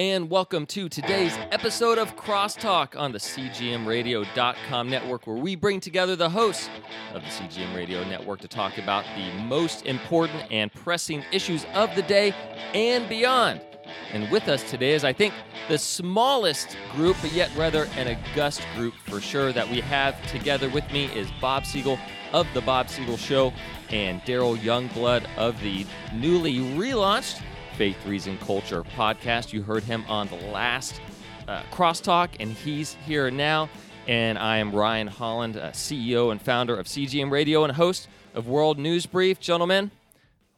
and welcome to today's episode of Crosstalk on the CGMRadio.com network, where we bring together the hosts of the CGM Radio network to talk about the most important and pressing issues of the day and beyond. And with us today is, I think, the smallest group, but yet rather an august group for sure, that we have together with me is Bob Siegel of The Bob Siegel Show and Daryl Youngblood of the newly relaunched Faith, Reason, Culture podcast. You heard him on the last uh, Crosstalk, and he's here now. And I am Ryan Holland, uh, CEO and founder of CGM Radio and host of World News Brief. Gentlemen,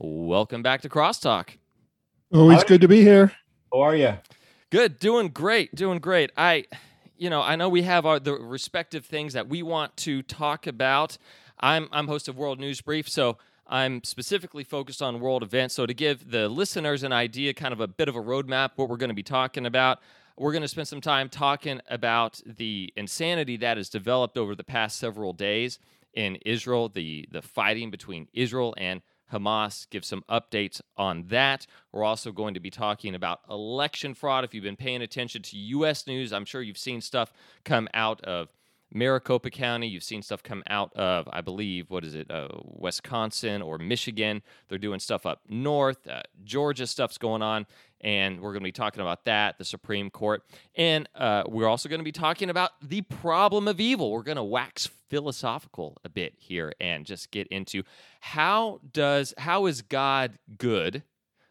welcome back to Crosstalk. Always good to be here. How are you? Good, doing great, doing great. I, you know, I know we have our the respective things that we want to talk about. I'm I'm host of World News Brief, so I'm specifically focused on world events. So to give the listeners an idea, kind of a bit of a roadmap, what we're going to be talking about. We're going to spend some time talking about the insanity that has developed over the past several days in Israel, the the fighting between Israel and Hamas, give some updates on that. We're also going to be talking about election fraud. If you've been paying attention to U.S. news, I'm sure you've seen stuff come out of Maricopa County. You've seen stuff come out of, I believe, what is it, uh, Wisconsin or Michigan. They're doing stuff up north. Uh, Georgia stuff's going on. And we're going to be talking about that, the Supreme Court. And uh, we're also going to be talking about the problem of evil. We're going to wax philosophical a bit here and just get into how does how is God good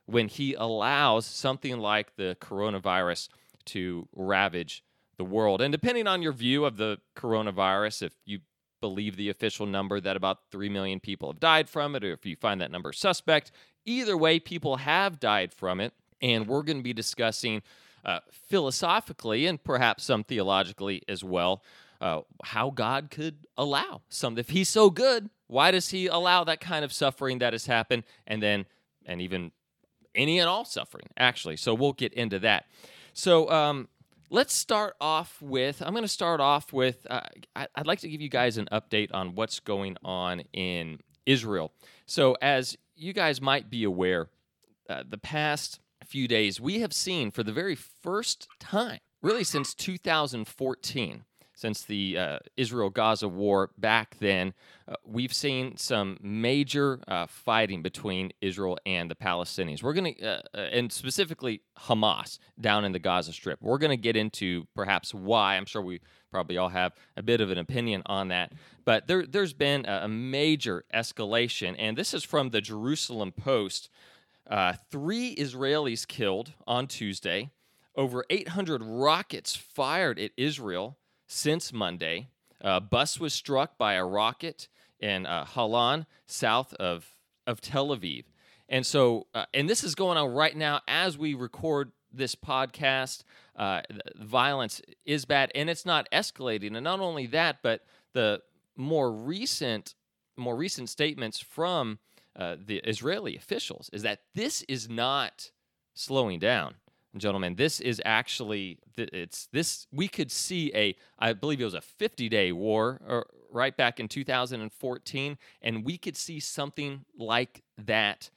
when he allows something like the coronavirus to ravage the world. And depending on your view of the coronavirus, if you believe the official number that about 3 million people have died from it, or if you find that number suspect, either way, people have died from it. And we're going to be discussing uh, philosophically and perhaps some theologically as well uh, how God could allow some. If He's so good, why does He allow that kind of suffering that has happened? And then, and even any and all suffering, actually. So we'll get into that. So, um, let's start off with i'm going to start off with uh, i'd like to give you guys an update on what's going on in israel. So as you guys might be aware uh, the past few days, we have seen for the very first time, really since 2014, since the uh, Israel Gaza war back then, uh, we've seen some major uh, fighting between Israel and the Palestinians. We're going to, uh, uh, and specifically Hamas down in the Gaza Strip. We're going to get into perhaps why. I'm sure we probably all have a bit of an opinion on that. But there, has been a, a major escalation, and this is from the Jerusalem Post. Uh, three Israelis killed on Tuesday, over 800 rockets fired at Israel since Monday. A bus was struck by a rocket in uh, Holon, south of, of Tel Aviv. And so, uh, and this is going on right now as we record this podcast. Uh, violence is bad and it's not escalating. And not only that, but the more recent, more recent statements from uh, the Israeli officials is that this is not slowing down, gentlemen. This is actually it's this we could see a I believe it was a 50 day war or, right back in 2014, and we could see something like that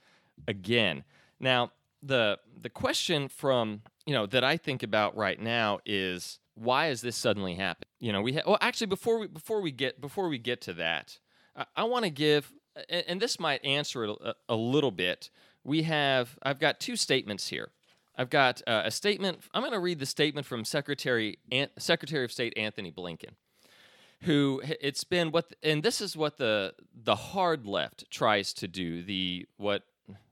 again. Now the the question from you know that I think about right now is why is this suddenly happen? You know, we ha- well actually before we before we get before we get to that, I, I want to give and, and this might answer it a, a, little bit. We have, I've got two statements here. I've got uh, a statement. I'm going to read the statement from Secretary Secretary of State Antony Blinken, who it's been what, and this is what the the hard left tries to do. The what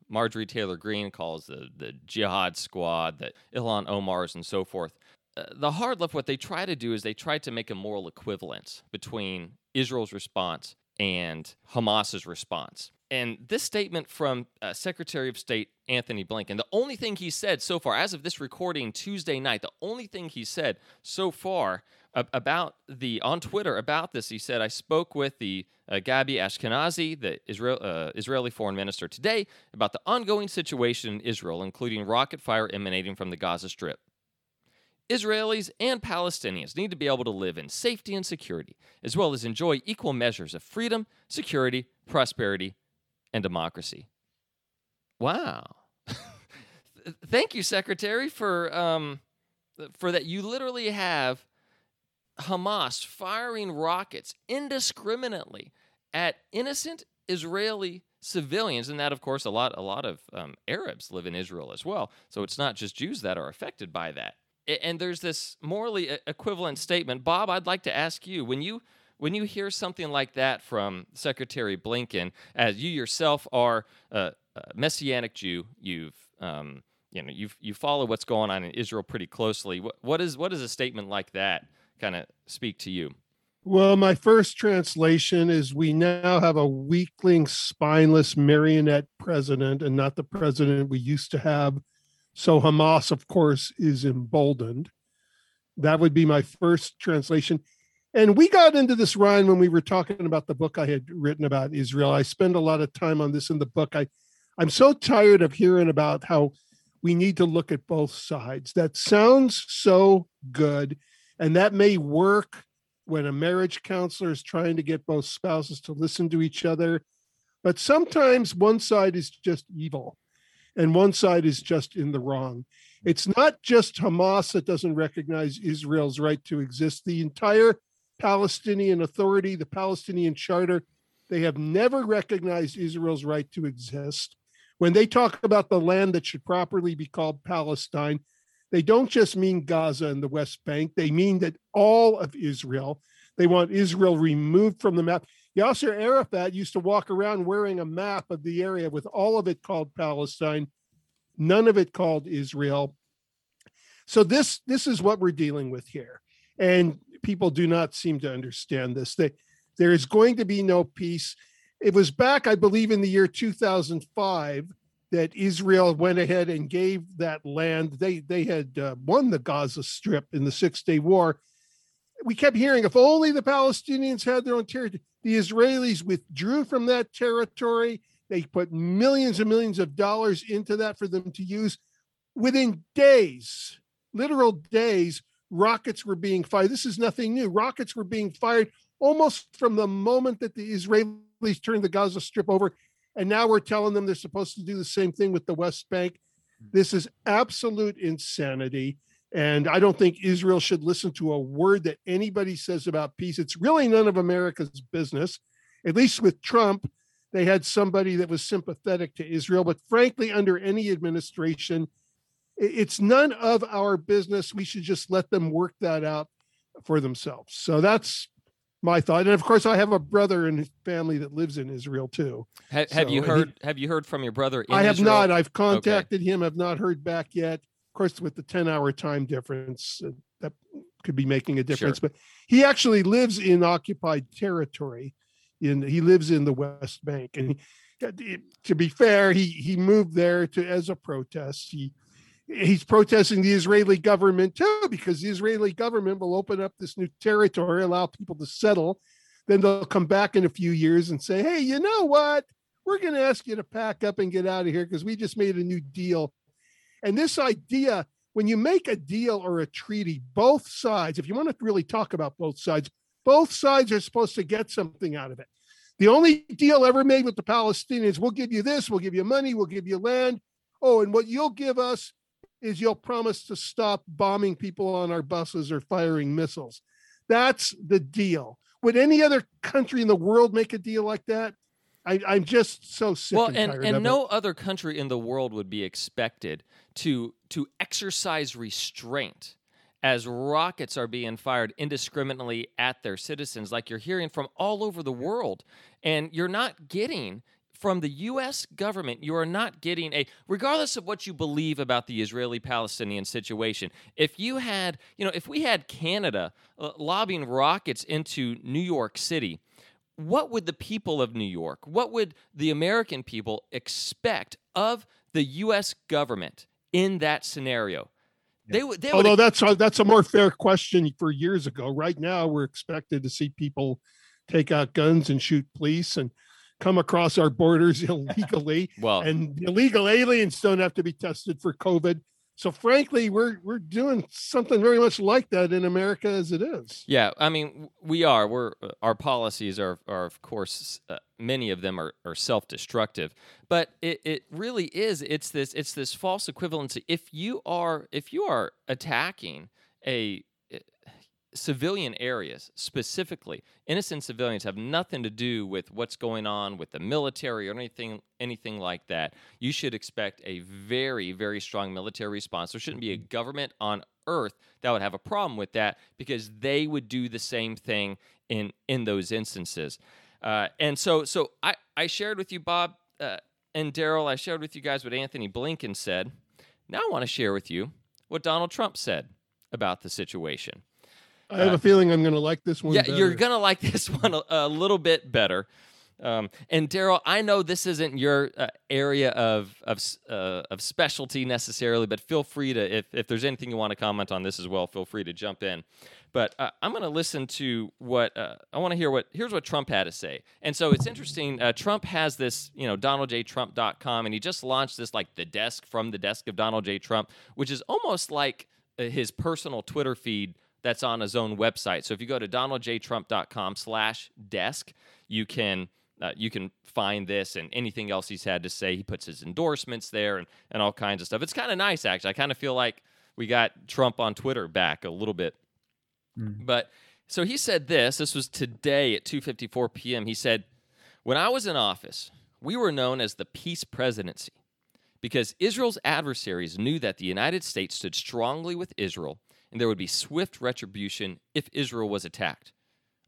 Marjorie Taylor Greene calls the the jihad squad, the Ilhan Omars, and so forth. Uh, the hard left, what they try to do is they try to make a moral equivalence between Israel's response and Hamas's response. And this statement from uh, Secretary of State Antony Blinken, the only thing he said so far, as of this recording Tuesday night, the only thing he said so far about the on Twitter about this, he said, "I spoke with the uh, Gabi Ashkenazi, the Israel, uh, Israeli foreign minister, today about the ongoing situation in Israel, including rocket fire emanating from the Gaza Strip. Israelis and Palestinians need to be able to live in safety and security, as well as enjoy equal measures of freedom, security, prosperity, and democracy. Wow. thank you, Secretary, for um, for that. You literally have Hamas firing rockets indiscriminately at innocent Israeli civilians, and that, of course, a lot a lot of um, Arabs live in Israel as well. So it's not just Jews that are affected by that. And there's this morally equivalent statement, Bob. I'd like to ask you when you when you hear something like that from Secretary Blinken, as you yourself are a, messianic Jew, you've um, you know you you follow what's going on in Israel pretty closely. What, what is what does a statement like that kind of speak to you? Well, my first translation is we now have a weakling, spineless marionette president and not the president we used to have. So Hamas, of course, is emboldened. That would be my first translation. And we got into this, Ryan, when we were talking about the book I had written about Israel. I spend a lot of time on this in the book. I, I'm so tired of hearing about how we need to look at both sides. That sounds so good. And that may work when a marriage counselor is trying to get both spouses to listen to each other. But sometimes one side is just evil and one side is just in the wrong. It's not just Hamas that doesn't recognize Israel's right to exist. The entire Palestinian Authority, the Palestinian Charter, they have never recognized Israel's right to exist. When they talk about the land that should properly be called Palestine, they don't just mean Gaza and the West Bank, they mean that all of Israel. They want Israel removed from the map. Yasser Arafat used to walk around wearing a map of the area with all of it called Palestine, none of it called Israel. So this this is what we're dealing with here. And people do not seem to understand this. They, there is going to be no peace. It was back, I believe, in the year 2005 that Israel went ahead and gave that land. They they had uh, won the Gaza Strip in the Six Day War. We kept hearing, if only the Palestinians had their own territory. The Israelis withdrew from that territory. They put millions and millions of dollars into that for them to use. Within days, literal days, rockets were being fired. This is nothing new. Rockets were being fired almost from the moment that the Israelis turned the Gaza Strip over and now we're telling them they're supposed to do the same thing with the West Bank. This is absolute insanity. And I don't think Israel should listen to a word that anybody says about peace. It's really none of America's business. At least with Trump, they had somebody that was sympathetic to Israel. But frankly, under any administration, it's none of our business. We should just let them work that out for themselves. So that's my thought. And of course, I have a brother and his family that lives in Israel too. Have, have so, you heard? He, have you heard from your brother? I have Israel? not. I've contacted okay. him. I've not heard back yet. Of course, with the ten-hour time difference, uh, that could be making a difference. Sure. But he actually lives in occupied territory. In he lives in the West Bank, and he, to be fair, he he moved there to as a protest. He he's protesting the Israeli government too, because the Israeli government will open up this new territory, allow people to settle. Then they'll come back in a few years and say, hey, you know what? We're going to ask you to pack up and get out of here because we just made a new deal. And this idea, when you make a deal or a treaty, both sides, if you want to really talk about both sides, both sides are supposed to get something out of it. The only deal ever made with the Palestinians, we'll give you this, we'll give you money, we'll give you land. Oh, and what you'll give us is you'll promise to stop bombing people on our buses or firing missiles. That's the deal. Would any other country in the world make a deal like that? I, am just so sick. Well, and, and, and no it. other country in the world would be expected to to exercise restraint as rockets are being fired indiscriminately at their citizens, like you're hearing from all over the world, and you're not getting from the U.S. government, you are not getting a, regardless of what you believe about the Israeli Palestinian situation. If you had, you know, if we had Canada uh, lobbing rockets into New York City, what would the people of New York, what would the American people expect of the U.S. government in that scenario? They would. They Although would, that's a, that's a more fair question for years ago. Right now, we're expected to see people take out guns and shoot police and come across our borders illegally. well, and illegal aliens don't have to be tested for COVID. So frankly, we're we're doing something very much like that in America as it is. Yeah, I mean, we are. We're uh, our policies are are of course uh, many of them are, are self-destructive, but it, it really is. It's this it's this false equivalency. If you are if you are attacking a civilian areas specifically innocent civilians have nothing to do with what's going on with the military or anything anything like that. You should expect a very very strong military response. There shouldn't be a government on earth that would have a problem with that because they would do the same thing in in those instances. Uh, and so so i i shared with you bob uh, and daryl i shared with you guys what antony blinken said. Now i want to share with you what donald trump said about the situation I have uh, a feeling I'm going to like this one. Yeah, better. you're going to like this one a, a little bit better. Um, and Daryl, I know this isn't your uh, area of of, uh, of specialty necessarily, but feel free to if if there's anything you want to comment on this as well, feel free to jump in. But uh, I'm going to listen to what uh, I want to hear. What here's what Trump had to say. And so it's interesting. Uh, Trump has this, you know, DonaldJTrump.com, and he just launched this like the desk from the desk of Donald J. Trump, which is almost like his personal Twitter feed that's on his own website. So if you go to donaldjtrump.com slash desk, you can uh, you can find this and anything else he's had to say. He puts his endorsements there and, and all kinds of stuff. It's kind of nice, actually. I kind of feel like we got Trump on Twitter back a little bit. Mm. But so he said this. This was today at 2:54 p.m. He said, "When I was in office, we were known as the peace presidency." Because Israel's adversaries knew that the United States stood strongly with Israel and there would be swift retribution if Israel was attacked.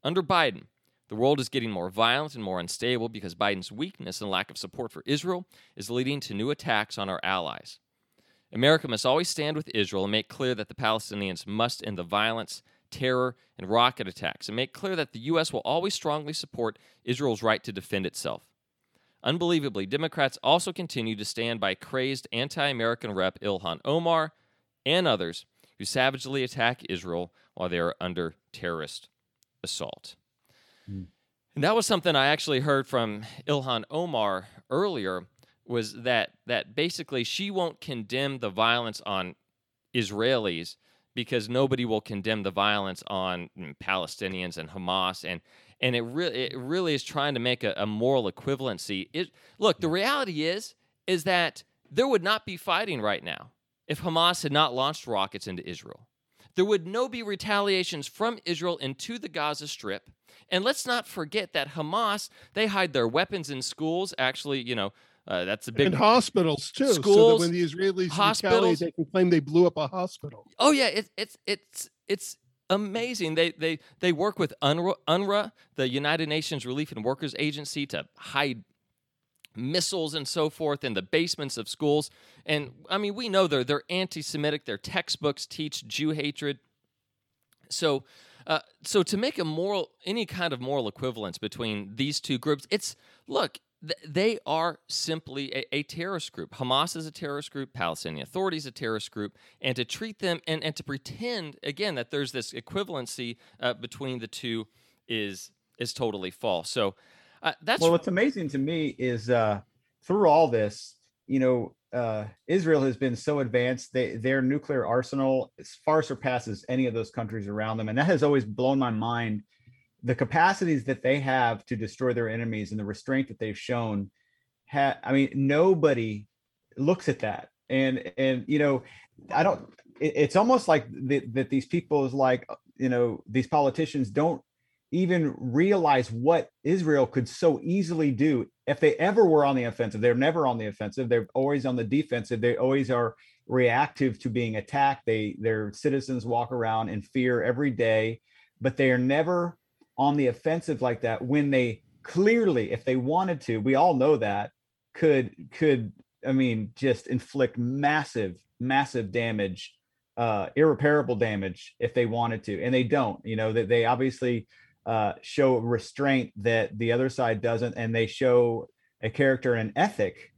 Under Biden, the world is getting more violent and more unstable because Biden's weakness and lack of support for Israel is leading to new attacks on our allies. America must always stand with Israel and make clear that the Palestinians must end the violence, terror, and rocket attacks, and make clear that the U.S. will always strongly support Israel's right to defend itself. Unbelievably, Democrats also continue to stand by crazed anti American Rep Ilhan Omar and others who savagely attack Israel while they are under terrorist assault. Mm. And that was something I actually heard from Ilhan Omar earlier was that that basically she won't condemn the violence on Israelis because nobody will condemn the violence on Palestinians and Hamas and and it really it really is trying to make a, a moral equivalency. It, look, the reality is is that there would not be fighting right now if Hamas had not launched rockets into Israel. There would no be retaliations from Israel into the Gaza Strip. And let's not forget that Hamas, they hide their weapons in schools. Actually, you know, uh, that's a big and hospitals too. Schools, so that when the Israelis hospitals, they can claim they blew up a hospital. Oh yeah, it's it's it's it's amazing. They they they work with UNRWA, UNRWA, the United Nations Relief and Workers Agency, to hide missiles and so forth in the basements of schools. And I mean, we know they're they're anti-Semitic. Their textbooks teach Jew hatred. So, uh, so to make a moral any kind of moral equivalence between these two groups, it's look. they are simply a, a, terrorist group. Hamas is a terrorist group. Palestinian Authority is a terrorist group. And to treat them and, and to pretend again that there's this equivalency uh, between the two is is totally false. So uh, that's well. What's amazing to me is uh, through all this, you know, uh, Israel has been so advanced. They, their nuclear arsenal far surpasses any of those countries around them, and that has always blown my mind. The capacities that they have to destroy their enemies and the restraint that they've shown. Ha- I mean, nobody looks at that, and and you know, I don't. It, it's almost like the, that these people is like you know these politicians don't even realize what Israel could so easily do if they ever were on the offensive. They're never on the offensive. They're always on the defensive. They always are reactive to being attacked. They their citizens walk around in fear every day, but they are never on the offensive like that when they clearly if they wanted to, we all know that could could I mean just inflict massive massive damage uh irreparable damage if they wanted to and they don't you know that they obviously uh, show restraint that the other side doesn't, and they show a character and ethic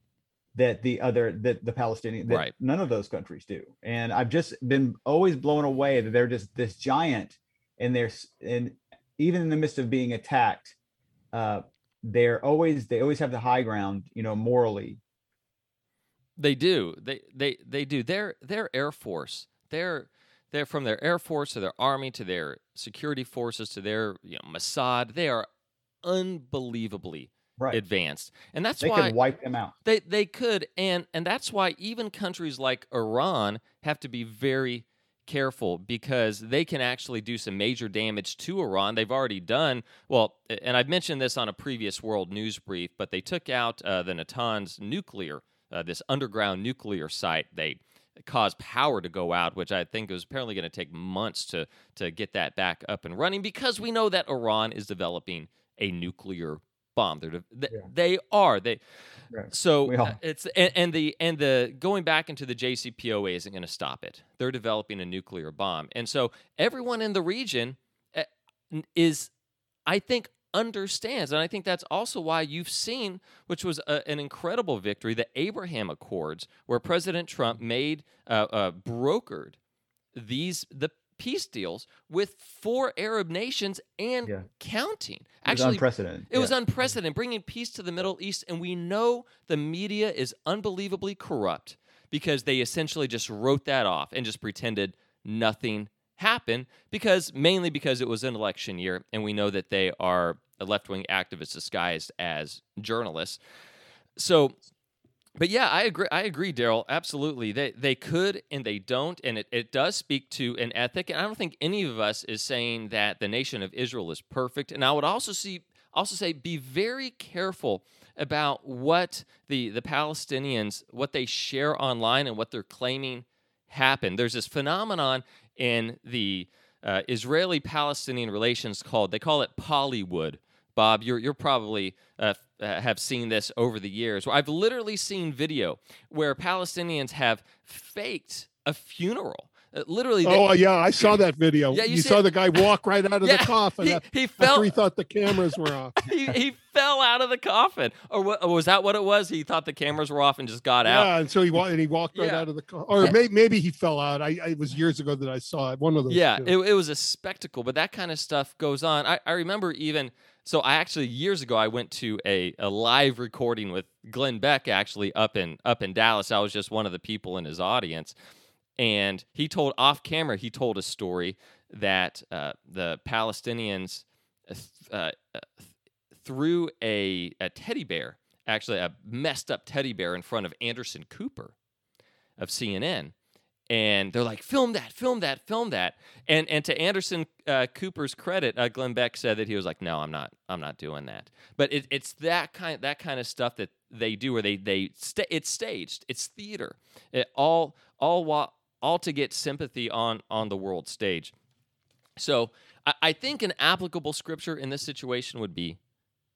that the other that the Palestinian that right. none of those countries do. And I've just been always blown away that they're just this giant, and they're and even in the midst of being attacked, uh, they're always they always have the high ground, you know, morally. They do. They they they do. Their their air force. Their they're from their air force to their army to their security forces to their you know, Mossad. They are unbelievably Right. advanced, and that's why they why could wipe them out. they they could, and and that's why even countries like Iran have to be very careful because they can actually do some major damage to Iran. They've already done well, and I've mentioned this on a previous World News brief, but they took out uh, the Natanz nuclear, uh, this underground nuclear site. They caused power to go out, which I think was apparently going to take months to to get that back up and running because we know that Iran is developing a nuclear bomb. They're de- th- Yeah. they are they. So uh, it's and, and the and the going back into the JCPOA isn't going to stop it. They're developing a nuclear bomb, and so everyone in the region uh, is, I think, understands, and I think that's also why you've seen, which was a, an incredible victory, the Abraham Accords, where President Trump made uh, uh, brokered these the peace deals with four Arab nations and Yeah. counting. It was Actually, unprecedented. it was unprecedented, bringing peace to the Middle East, and we know the media is unbelievably corrupt because they essentially just wrote that off and just pretended nothing happened because mainly because it was an election year, and we know that they are left wing activists disguised as journalists. So but yeah, I agree. I agree, Daryl. Absolutely, they they could and they don't, and it, it does speak to an ethic. And I don't think any of us is saying that the nation of Israel is perfect. And I would also see also say be very careful about what the the Palestinians what they share online and what they're claiming happened. There's this phenomenon in the uh, Israeli-Palestinian relations called they call it Pallywood. Bob, you're you're probably uh, uh, have seen this over the years. I've literally seen video where Palestinians have faked a funeral. Uh, literally, they- Oh yeah, I saw that video. Yeah, you you saw it? the guy walk right out of Yeah, the coffin he, after he fell. he thought the cameras were off. he, he fell out of the coffin, or, what, or was that what it was? He thought the cameras were off and just got out. Yeah, and so he walked and he walked right Yeah. out of the car. Or Yeah. may, maybe he fell out. I, I it was years ago that I saw it. One of those. Yeah, it, it was a spectacle, but that kind of stuff goes on. I, I remember even so. I actually years ago I went to a, a live recording with Glenn Beck actually up in up in Dallas. I was just one of the people in his audience, and he told off camera he told a story that uh, the Palestinians uh, uh, uh, th- threw a a teddy bear, actually a messed up teddy bear, in front of Anderson Cooper of CNN and they're like, "Film that, film that, film that." And and to Anderson uh, Cooper's credit, uh, Glenn Beck said that he was like, "No, I'm not, I'm not doing that." But it, it's that kind that kind of stuff that they do, where they they sta- it's staged, it's theater, it all all all to get sympathy on on the world stage. So I, I think an applicable scripture in this situation would be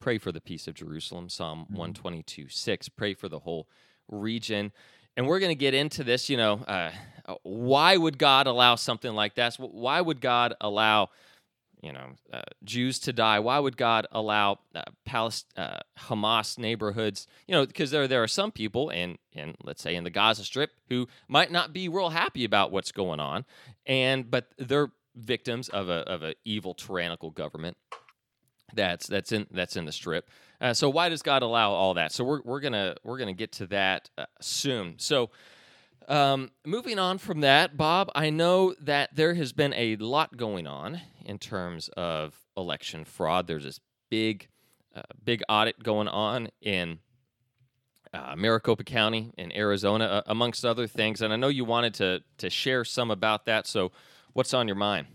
pray for the peace of Jerusalem, Psalm Mhm. 122 6. Pray for the whole region. And we're going to get into this, you know, uh, uh, why would God allow something like that? So Why would God allow, you know, uh, Jews to die? Why would God allow uh, uh, Hamas neighborhoods? You know, because there there are some people in in let's say in the Gaza Strip who might not be real happy about what's going on, and but they're victims of a of an evil tyrannical government that's that's in that's in the strip. Uh, so why does God allow all that? So we're we're gonna we're gonna get to that uh, soon. So um, moving on from that, Bob, I know that there has been a lot going on in terms of election fraud. There's this big uh, big audit going on in. Uh, Maricopa County in Arizona, amongst other things, and I know you wanted to to share some about that. So, what's on your mind?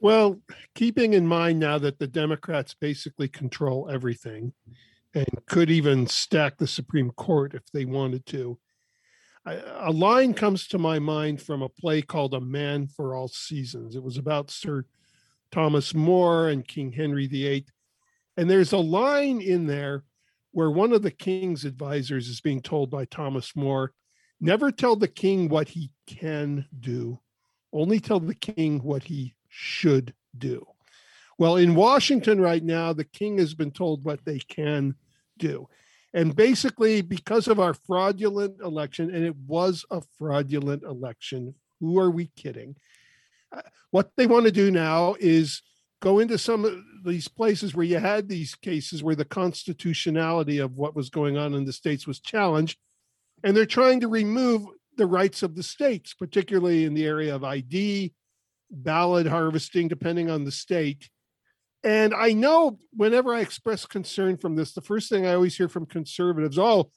Well, keeping in mind now that the Democrats basically control everything and could even stack the Supreme Court if they wanted to, I- a line comes to my mind from a play called A Man for All Seasons. It was about Sir Thomas More and King Henry VIII. And there's a line in there where one of the king's advisors is being told by Thomas More never tell the king what he can do, only tell the king what he should do. Well, in Washington right now, the king has been told what they can do. And basically, because of our fraudulent election, and it was a fraudulent election, who are we kidding? Uh, What they want to do now is go into some of these places where you had these cases where the constitutionality of what was going on in the states was challenged And they're trying to remove the rights of the states, particularly in the area of ID, ballot harvesting, depending on the state. And I know whenever I express concern from this, the first thing I always hear from conservatives, oh,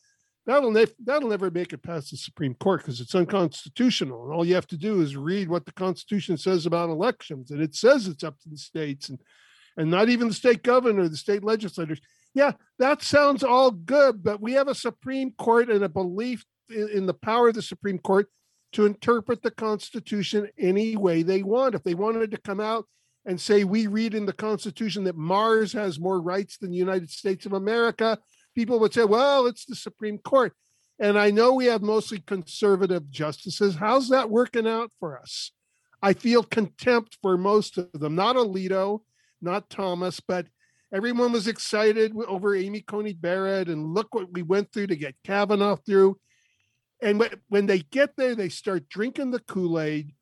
that'll, ne- that'll never make it past the Supreme Court because it's unconstitutional. And all you have to do is read what the Constitution says about elections. And it says it's up to the states and, and not even the state governor, the state legislators. Yeah, that sounds all good, but we have a Supreme Court and a belief in, in the power of the Supreme Court to interpret the Constitution any way they want. If they wanted to come out and say we read in the Constitution that Mars has more rights than the United States of America, people would say, well, it's the Supreme Court. And I know we have mostly conservative justices. How's that working out for us? I feel contempt for most of them, not Alito, not Thomas, but everyone was excited over Amy Coney Barrett. And look what we went through to get Kavanaugh through. And when they get there, they start drinking the Kool Aid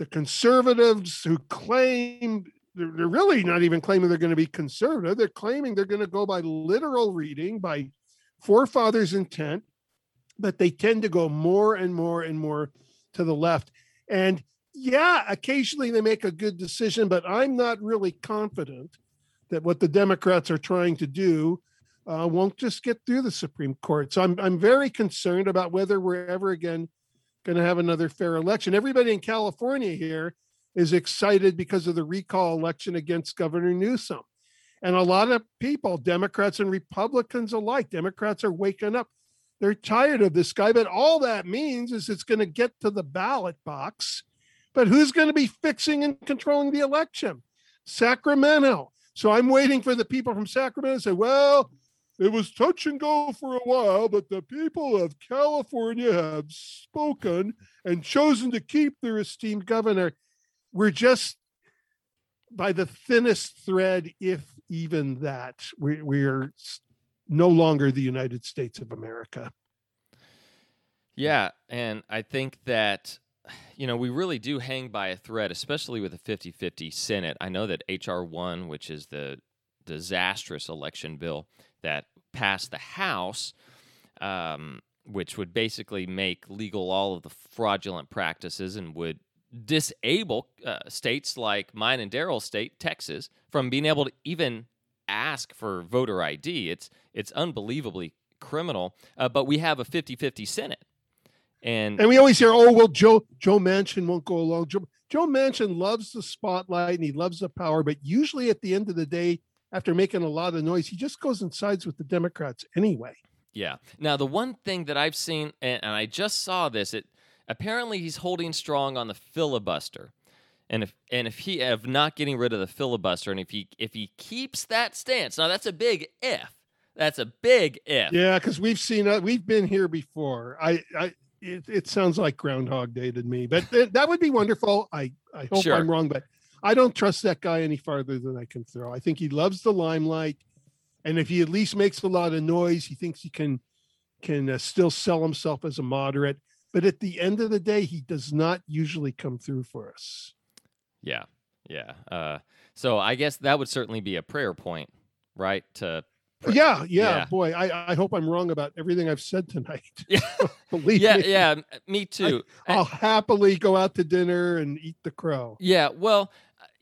the conservatives who claim they're, they're really not even claiming they're going to be conservative. They're claiming they're going to go by literal reading, by forefathers' intent, but they tend to go more and more and more to the left. And yeah, occasionally they make a good decision, but I'm not really confident that what the Democrats are trying to do uh, won't just get through the Supreme Court. So I'm I'm very concerned about whether we're ever again going to have another fair election. Everybody in California here is excited because of the recall election against Governor Newsom. And a lot of people, Democrats and Republicans alike, Democrats are waking up. They're tired of this guy, but all that means is it's going to get to the ballot box. But who's going to be fixing and controlling the election? Sacramento. So I'm waiting for the people from Sacramento to say, well, it was touch and go for a while, but the people of California have spoken and chosen to keep their esteemed governor. We're just by the thinnest thread, if even that. We, we are no longer the United States of America. Yeah. And I think that, you know, we really do hang by a thread, especially with a 50 50 Senate. I know that H.R. 1, which is the disastrous election bill that passed the House, um, which would basically make legal all of the fraudulent practices and would disable uh, states like mine and Daryl's state, Texas, from being able to even ask for voter ID. It's it's unbelievably criminal. Uh, but we have a 50-50 Senate. And and we always hear, oh well, Joe Joe Manchin won't go along. Joe, Joe Manchin loves the spotlight and he loves the power, but usually at the end of the day, after making a lot of noise, he just goes and sides with the Democrats anyway. Yeah. Now, the one thing that I've seen, and, I just saw this, it apparently he's holding strong on the filibuster. And if and if he of not getting rid of the filibuster, and if he if he keeps that stance, now that's a big if. That's a big if. Yeah, because we've seen uh, we've been here before. I, I it, it sounds like Groundhog Day to me, but th- that would be wonderful. I I hope sure. I'm wrong, but I don't trust that guy any farther than I can throw. I think he loves the limelight, and if he at least makes a lot of noise, he thinks he can can uh, still sell himself as a moderate. But at the end of the day, he does not usually come through for us. Yeah, yeah. Uh, so I guess that would certainly be a prayer point, right? To. Yeah, yeah, yeah, boy. I, I hope I'm wrong about everything I've said tonight. Yeah, believe yeah, me. Yeah, me too. I, will happily go out to dinner and eat the crow. Yeah, well,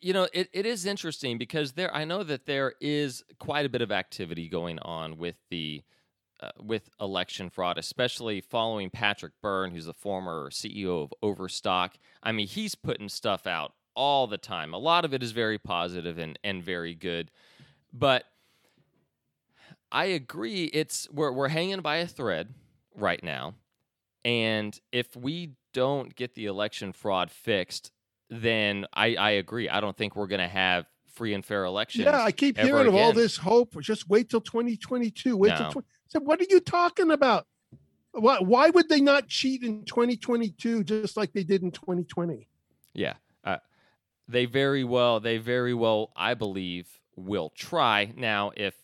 you know, it, it is interesting because there I know that there is quite a bit of activity going on with the uh, with election fraud, especially following Patrick Byrne, who's the former CEO of Overstock. I mean, he's putting stuff out all the time. A lot of it is very positive and and very good, but I agree. It's we're we're hanging by a thread right now, and if we don't get the election fraud fixed, then I, I agree. I don't think we're going to have free and fair elections. Yeah, I keep hearing of all this hope. Just wait till 2022. Wait no. till 20. So what are you talking about? Why, why would they not cheat in 2022 just like they did in 2020? Yeah. Uh, they very well, they very well, I believe, will try. Now, if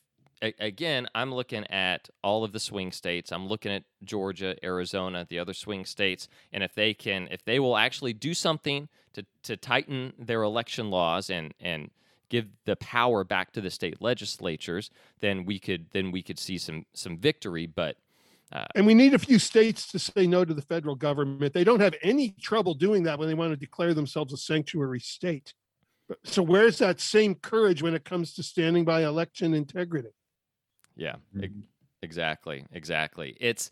again, I'm looking at all of the swing states. I'm looking at Georgia, Arizona, the other swing states, and if they can, if they will actually do something to to tighten their election laws and and give the power back to the state legislatures, then we could then we could see some some victory. But Uh, and we need a few states to say no to the federal government. They don't have any trouble doing that when they want to declare themselves a sanctuary state. So where's that same courage when it comes to standing by election integrity? Yeah, Mhm. exactly, exactly. It's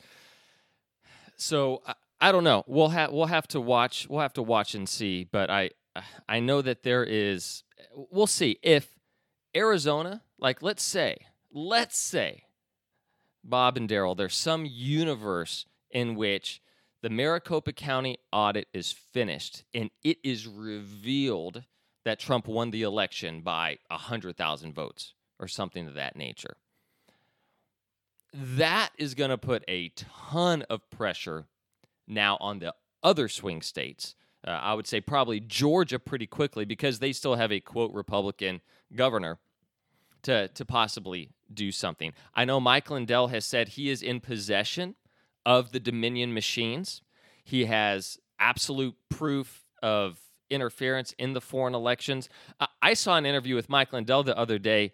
so I, I don't know. We'll have we'll have to watch. We'll have to watch and see. But I I know that there is. We'll see if Arizona, like let's say, let's say, Bob and Daryl, there's some universe in which the Maricopa County audit is finished and it is revealed that Trump won the election by 100,000 votes or something of that nature. That is going to put a ton of pressure now on the other swing states. Uh, I would say probably Georgia pretty quickly because they still have a quote Republican governor to to possibly do something. I know Mike Lindell has said he is in possession of the Dominion machines. He has absolute proof of interference in the foreign elections. I saw an interview with Mike Lindell the other day,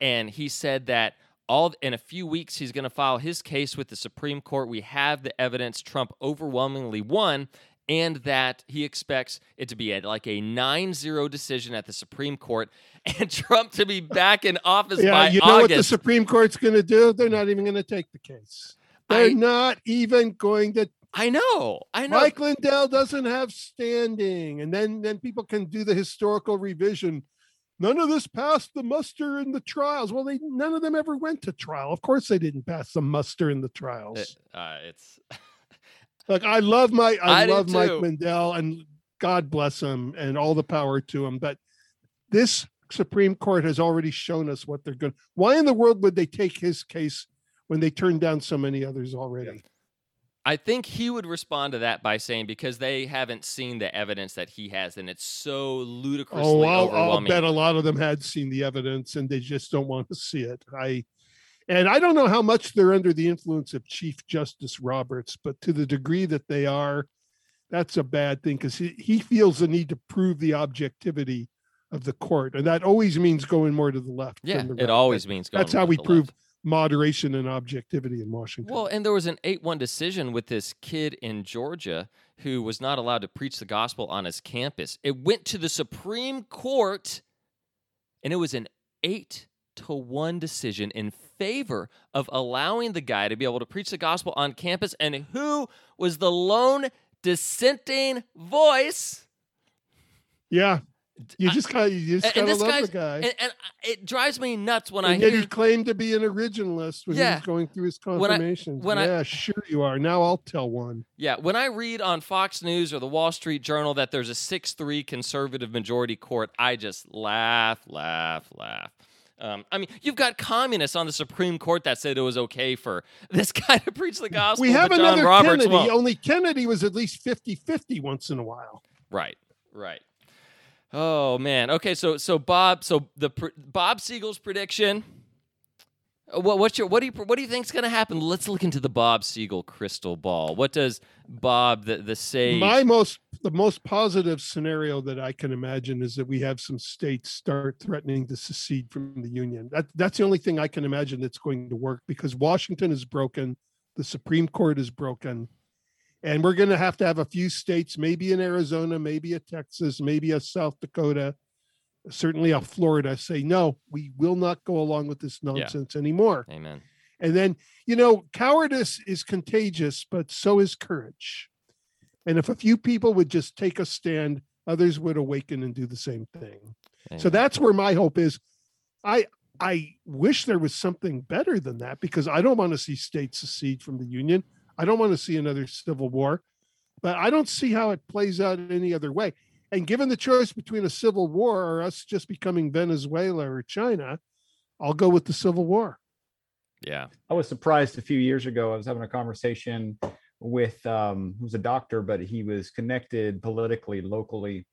and he said that all in a few weeks he's going to file his case with the Supreme Court. We have the evidence Trump overwhelmingly won, and that he expects it to be at like a 9-0 decision at the Supreme Court, and Trump to be back in office Yeah, by you know what the Supreme Court's going to do? They're not even going to take the case. They're I- not even going to. I know, I know. Mike Lindell doesn't have standing, and then then people can do the historical revision. None of this passed the muster in the trials. Well, they none of them ever went to trial. Of course, they didn't pass the muster in the trials. It- uh, it's Like I love my I, I love Mike too. Lindell and God bless him and all the power to him. But this Supreme Court has already shown us what they're going. Why in the world would they take his case when they turned down so many others already? I think he would respond to that by saying because they haven't seen the evidence that he has, and it's so ludicrously Oh, I'll, I'll bet a lot of them had seen the evidence and they just don't want to see it. I and I don't know how much they're under the influence of Chief Justice Roberts, but to the degree that they are, that's a bad thing because he, he feels the need to prove the objectivity of the court. And that always means going more to the left. yeah, the it right. always That- means going. That's how we prove left. Moderation and objectivity in Washington. Well, and there was an eight-one decision with this kid in Georgia who was not allowed to preach the gospel on his campus. It went to the Supreme Court, and it was an eight to one decision in favor of allowing the guy to be able to preach the gospel on campus. And who was the lone dissenting voice? yeah, you I- just got you just gotta this love the guy. and, and it drives me nuts when I and yet hear he claimed to be an originalist when he was going through his When I- when I- yeah, sure you are. Now I'll tell one. Yeah, when I read on Fox News or the Wall Street Journal that there's a 6 3 conservative majority court, I just laugh, laugh, laugh. Um, I mean, you've got communists on the Supreme Court that said it was okay for this guy to preach the gospel. we have another Roberts Kennedy, won't. only Kennedy was at least 50-50 once in a while. Right, right. Oh man. Okay, so so Bob, so the Bob Siegel's prediction. uh, What what's your what do you what do you think's going to happen? Let's look into the Bob Siegel crystal ball. What does Bob the the sage? My most the most positive scenario that I can imagine is that we have some states start threatening to secede from the union. That that's the only thing I can imagine that's going to work because Washington is broken, the Supreme Court is broken, and we're going to have to have a few states, maybe in Arizona, maybe a Texas, maybe a South Dakota, certainly a Florida, say no, we will not go along with this nonsense anymore. Amen. And then, you know, cowardice is contagious, but so is courage. And if a few people would just take a stand, others would awaken and do the same thing. So that's where my hope is. I I wish there was something better than that because I don't want to see states secede from the union. I don't want to see another civil war, but I don't see how it plays out in any other way. And given the choice between a civil war or us just becoming Venezuela or China, I'll go with the civil war. yeah. I was surprised a few years ago. I was having a conversation with um, who's a doctor, but he was connected politically locally,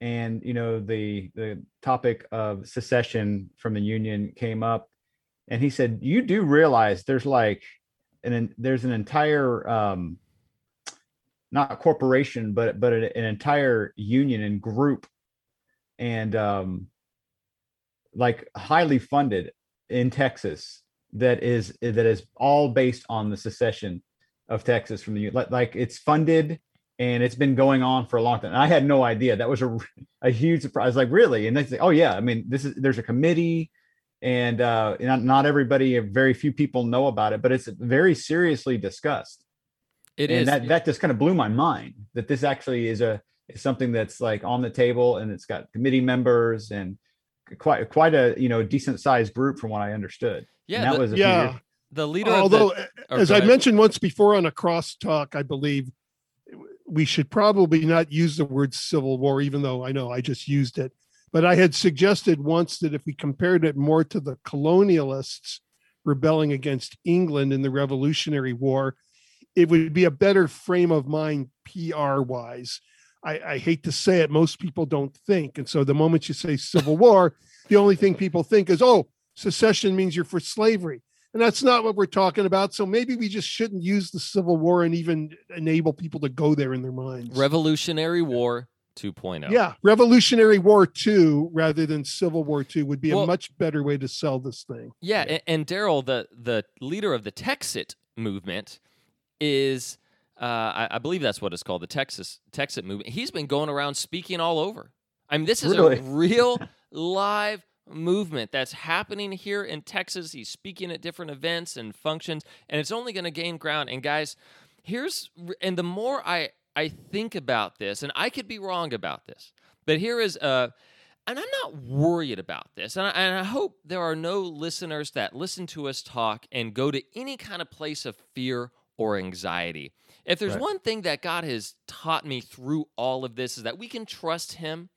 and you know the the topic of secession from the union came up, and he said, "You do realize there's like an en- there's an entire um, not corporation, but but an, entire union and group, and um, like highly funded in Texas that is that is all based on the secession of Texas from the like, like it's funded and it's been going on for a long time. And I had no idea. That was a a huge surprise. Like really, and they say, oh yeah, I mean this is there's a committee and uh, not, not everybody, very few people know about it, but it's very seriously discussed. It and is. that that just kind of blew my mind that this actually is a is something that's like on the table and it's got committee members and quite quite a you know decent sized group from what I understood. yeah, and that the, was a few Yeah. years- the leader Although, of the. as I mentioned once before on a crosstalk, I believe we should probably not use the word civil war, even though I know I just used it. But I had suggested once that if we compared it more to the colonialists rebelling against England in the Revolutionary War, it would be a better frame of mind PR wise. I, I hate to say it, most people don't think. And so the moment you say civil war, the only thing people think is, oh, secession means you're for slavery. And that's not what we're talking about. So maybe we just shouldn't use the Civil War and even enable people to go there in their minds. Revolutionary War 2.0. yeah, Revolutionary War two rather than Civil War two would be Well- a much better way to sell this thing. Yeah, and, and Daryl, the the leader of the Texit movement, is uh, I, I believe that's what it's called, the Texas Texit movement. He's been going around speaking all over. I mean, this is Really? a real live movement that's happening here in Texas. He's speaking at different events and functions, and it's only going to gain ground. And guys, here's and the more I I think about this, and I could be wrong about this, but here is a and I'm not worried about this. And I, and I hope there are no listeners that listen to us talk and go to any kind of place of fear or anxiety. If there's Right. one thing that God has taught me through all of this is that we can trust him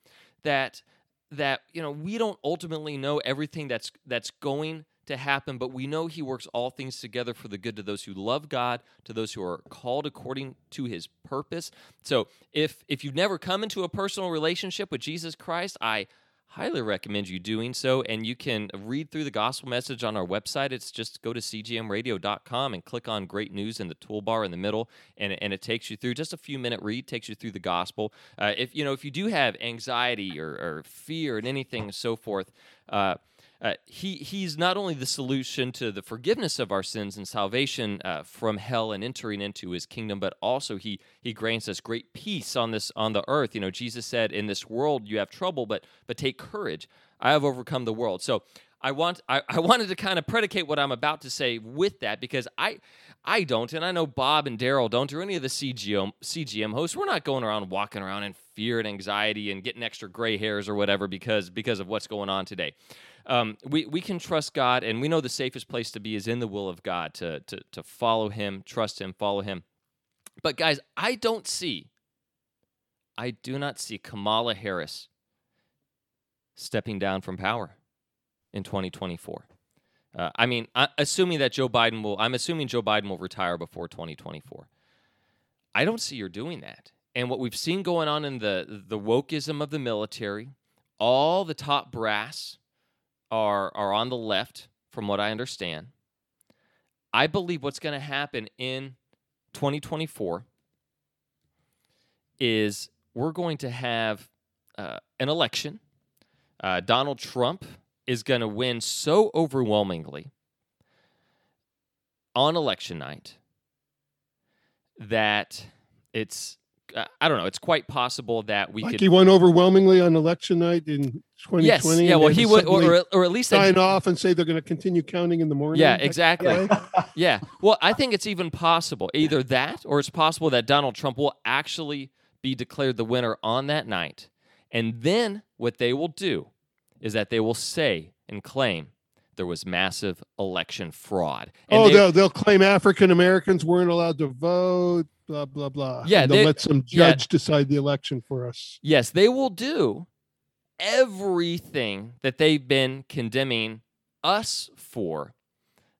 that that you know we don't ultimately know everything that's that's going to happen but we know he works all things together for the good to those who love God to those who are called according to his purpose. So if if you've never come into a personal relationship with Jesus Christ I highly recommend you doing so and you can read through the gospel message on our website. It's just go to cgmradio.com and click on great news in the toolbar in the middle and, and it takes you through just a few minute read takes you through the gospel. Uh, if you know if you do have anxiety or, or fear and anything and so forth uh, uh, he he's not only the solution to the forgiveness of our sins and salvation uh, from hell and entering into his kingdom, but also he he grants us great peace on this on the earth. You know, Jesus said, "In this world you have trouble, but but take courage. I have overcome the world." So I want I, I wanted to kind of predicate what I'm about to say with that because I I don't, and I know Bob and Daryl don't, or any of the CGM CGM hosts. We're not going around walking around in fear and anxiety and getting extra gray hairs or whatever because because of what's going on today. Um, we we can trust God, and we know the safest place to be is in the will of God to to to follow Him, trust Him, follow Him. But guys, I don't see, I do not see Kamala Harris stepping down from power in 2024. Uh, I mean, I, assuming that Joe Biden will, I'm assuming Joe Biden will retire before 2024. I don't see her doing that. And what we've seen going on in the the wokeism of the military, all the top brass are are on the left, from what I understand. I believe what's going to happen in 2024 is we're going to have uh, an election. Uh, Donald Trump is going to win so overwhelmingly on election night that it's Uh, I don't know. It's quite possible that we like could he won overwhelmingly on election night in 2020. yes, yeah. Well, he would, or, or, at least sign off and say they're going to continue counting in the morning. Yeah, exactly. Yeah. Well, I think it's even possible either that or it's possible that Donald Trump will actually be declared the winner on that night. And then what they will do is that they will say and claim there was massive election fraud. And oh, they- they'll, they'll claim African Americans weren't allowed to vote, blah, blah, blah. Yeah, they'll they- let some yeah. judge decide the election for us. yes, they will do everything that they've been condemning us for.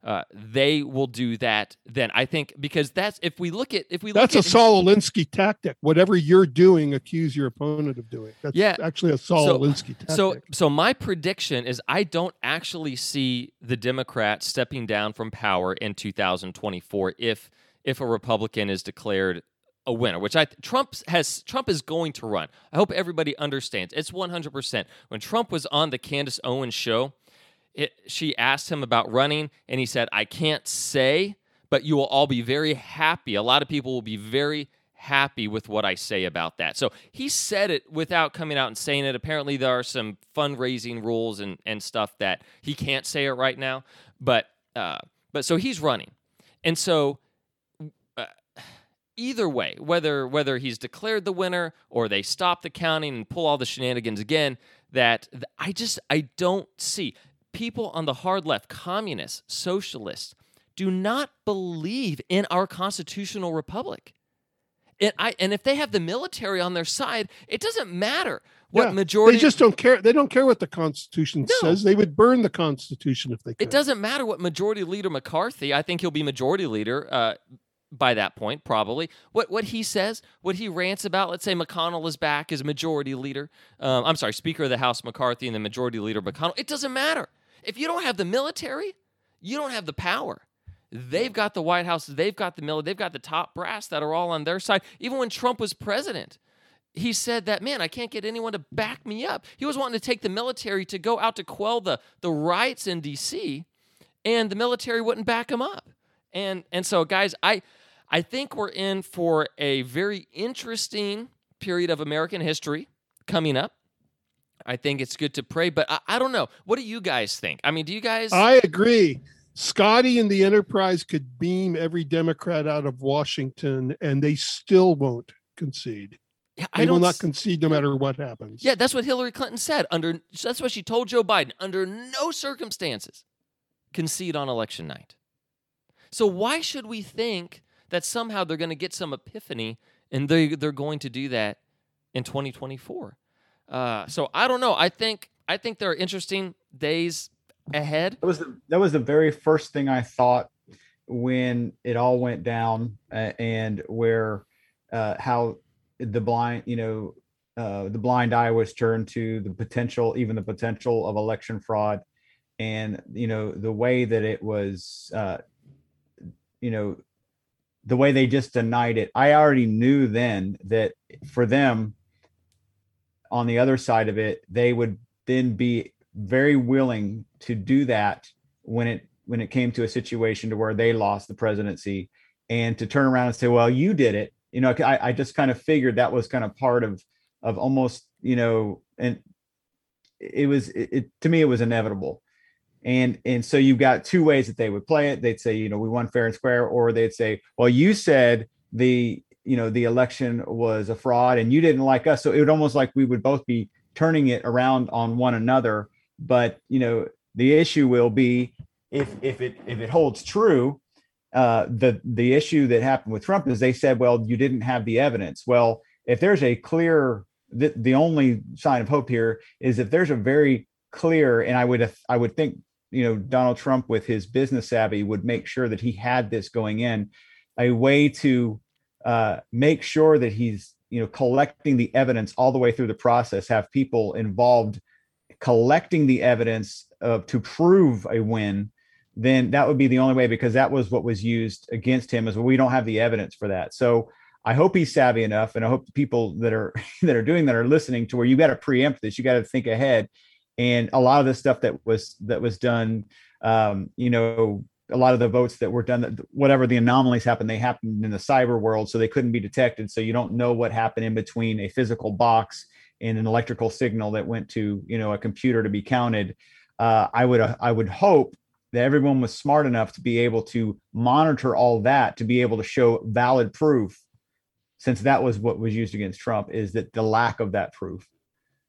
Uh, they will do that then. I think because that's if we look at if we That's look a Saul Alinsky tactic. Whatever you're doing, accuse your opponent of doing. That's Yeah. actually a Saul So- Alinsky tactic. So, so my prediction is I don't actually see the Democrats stepping down from power in 2024 if if a Republican is declared a winner, which I Trump has Trump is going to run. I hope everybody understands. It's 100%. When Trump was on the Candace Owens show, it, she asked him about running, and he said, I can't say, but you will all be very happy. A lot of people will be very happy with what I say about that. So he said it without coming out and saying it. Apparently, there are some fundraising rules and, and stuff that he can't say it right now. But uh, but so he's running, and so uh, either way, whether whether he's declared the winner or they stop the counting and pull all the shenanigans again, that I just I don't see people on the hard left, communists, socialists, do not believe in our constitutional republic. And I and if they have the military on their side, it doesn't matter what Yeah, majority They just don't care. They don't care what the Constitution No. says. They would burn the Constitution if they could. It doesn't matter what Majority Leader McCarthy. I think he'll be Majority Leader uh, by that point, probably. What what he says, what he rants about. Let's say McConnell is back as Majority Leader. Um, I'm sorry, Speaker of the House McCarthy and the Majority Leader McConnell. It doesn't matter if you don't have the military, you don't have the power. They've got the White House. They've got the military. They've got the top brass that are all on their side. Even when Trump was president, he said that man i can't get anyone to back me up he was wanting to take the military to go out to quell the, the riots in dc and the military wouldn't back him up and and so guys i i think we're in for a very interesting period of american history coming up i think it's good to pray but i, I don't know what do you guys think i mean do you guys I agree. Scotty and the Enterprise could beam every Democrat out of Washington, and they still won't concede. Yeah, They I will don't concede no matter what happens. Yeah, that's what Hillary Clinton said. Under that's what she told Joe Biden. Under no circumstances concede on election night. So why should we think that somehow they're going to get some epiphany and they they're going to do that in 2024? Uh, so I don't know. I think I think there are interesting days ahead. That was the that was the very first thing I thought when it all went down, uh, and where uh, how the blind, you know, uh, the blind eye was turned to the potential, even the potential of election fraud, and you know the way that it was, uh, you know, the way they just denied it. I already knew then that for them, on the other side of it, they would then be very willing to do that when it when it came to a situation to where they lost the presidency and to turn around and say well you did it. You know i, I just kind of figured that was kind of part of of almost you know and it was it, it to me it was inevitable. And and so you've got two ways that they would play it. They'd say you know we won fair and square or they'd say well you said the you know the election was a fraud and you didn't like us. So it would almost like we would both be turning it around on one another. But you know the issue will be if if it if it holds true uh the the issue that happened with trump is they said well you didn't have the evidence. Well if there's a clear the, the only sign of hope here is if there's a very clear and i would i would think you know donald trump with his business savvy would make sure that he had this going in a way to uh make sure that he's you know collecting the evidence all the way through the process have people involved collecting the evidence of to prove a win then that would be the only way because that was what was used against him as well, we don't have the evidence for that. So i hope he's savvy enough and i hope people that are that are doing that are listening to where you got to preempt this you got to think ahead. And a lot of the stuff that was that was done um you know a lot of the votes that were done whatever the anomalies happened they happened in the cyber world so they couldn't be detected. So you don't know what happened in between a physical box and an electrical signal that went to you know a computer to be counted. Uh, i would uh, i would hope that everyone was smart enough to be able to monitor all that to be able to show valid proof since that was what was used against trump is that the lack of that proof.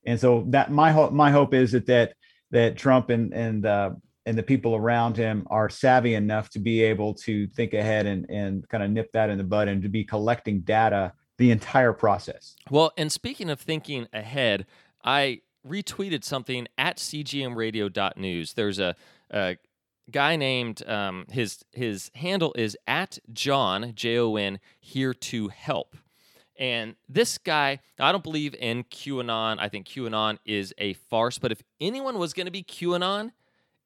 And so that my hope my hope is that that that trump and and uh, and the people around him are savvy enough to be able to think ahead and and kind of nip that in the bud and to be collecting data the entire process Well, and speaking of thinking ahead, I retweeted something at cgmradio.news. There's a, a guy named um, his his handle is at John J O N here to help. And this guy, I don't believe in QAnon. I think QAnon is a farce. But if anyone was going to be QAnon,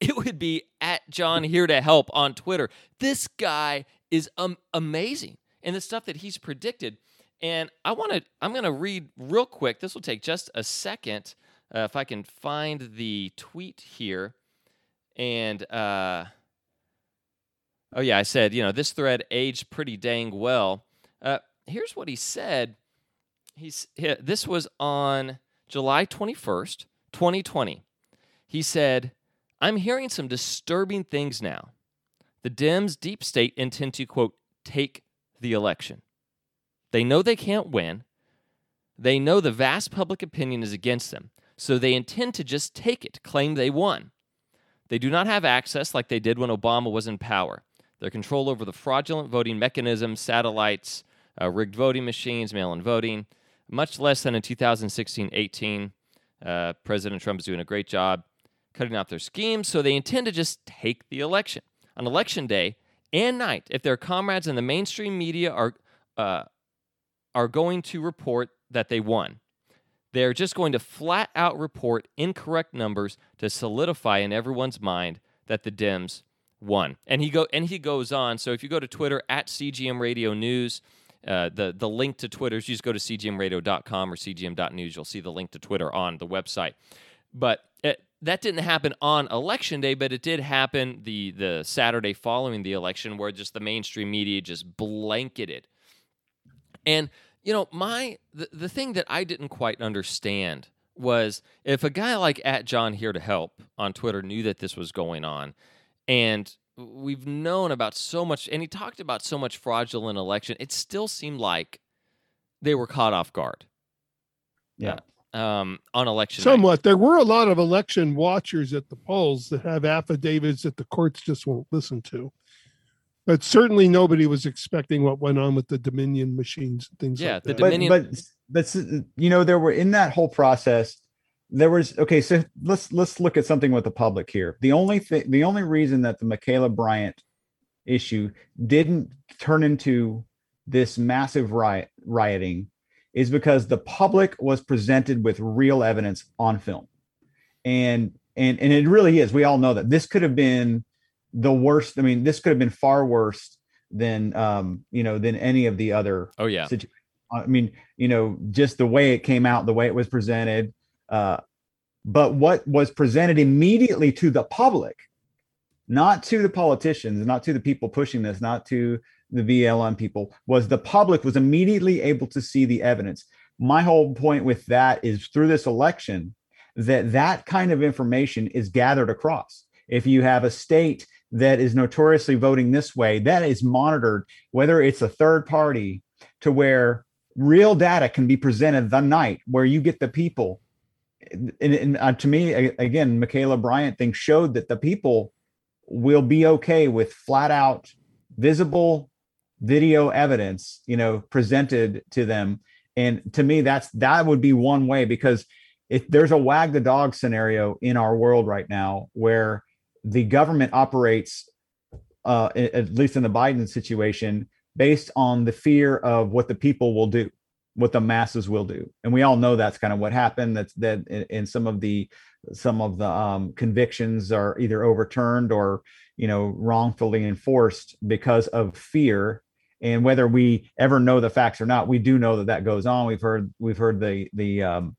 it would be at John here to help on Twitter. This guy is um, amazing, and the stuff that he's predicted. And I want to, I'm going to read real quick. This will take just a second uh, if I can find the tweet here. and uh, oh yeah, I said you know this thread aged pretty dang well. Uh, here's what he said. He's he, this was on July 21st, 2020. He said, "I'm hearing some disturbing things now. The Dems deep state intend to quote take the election. They know they can't win. They know the vast public opinion is against them, so they intend to just take it, claim they won. They do not have access like they did when Obama was in power. Their control over the fraudulent voting mechanisms, satellites, uh, rigged voting machines, mail in voting, much less than in 2016 18. Uh, President Trump is doing a great job cutting out their schemes, so they intend to just take the election. On election day and night, if their comrades in the mainstream media are, uh, are going to report that they won, they're just going to flat out report incorrect numbers to solidify in everyone's mind that the Dems won. And he go and he goes on. So if you go to Twitter at CGM Radio News, uh, the the link to Twitter, is you just go to cgmradio.com or cgm.news. You'll see the link to Twitter on the website. But it, that didn't happen on election day, but it did happen the the Saturday following the election, where just the mainstream media just blanketed. And you know, my the, the thing that I didn't quite understand was if a guy like at John here to help on Twitter knew that this was going on, and we've known about so much, and he talked about so much fraudulent election, it still seemed like they were caught off guard. Yeah. Um, on election night. Somewhat. There were a lot of election watchers at the polls that have affidavits that the courts just won't listen to. But certainly nobody was expecting what went on with the Dominion machines and things Yeah, like the that. Dominion- but but but you know there were in that whole process there was okay so let's let's look at something with the public here the only thing the only reason that the Ma'Khia Bryant issue didn't turn into this massive riot rioting is because the public was presented with real evidence on film. And and and it really is. We all know that. This could have been the worst i mean this could have been far worse than um you know than any of the other oh yeah, I mean, you know, just the way it came out, the way it was presented. Uh, but what was presented immediately to the public, not to the politicians, not to the people pushing this, not to the BLM people, was the public was immediately able to see the evidence. My whole point with that is through this election, that that kind of information is gathered across. If you have a state that is notoriously voting this way, that is monitored, whether it's a third party to where real data can be presented the night where you get the people and, and uh, to me again Ma'Khia Bryant thing showed that the people will be okay with flat out visible video evidence you know presented to them. And to me that's that would be one way because if there's a wag the dog scenario in our world right now where the government operates uh, at least in the biden situation based on the fear of what the people will do what the masses will do. And we all know that's kind of what happened that's that in, some of the some of the um, convictions are either overturned or you know wrongfully enforced because of fear and whether we ever know the facts or not we do know that that goes on. We've heard we've heard the the um,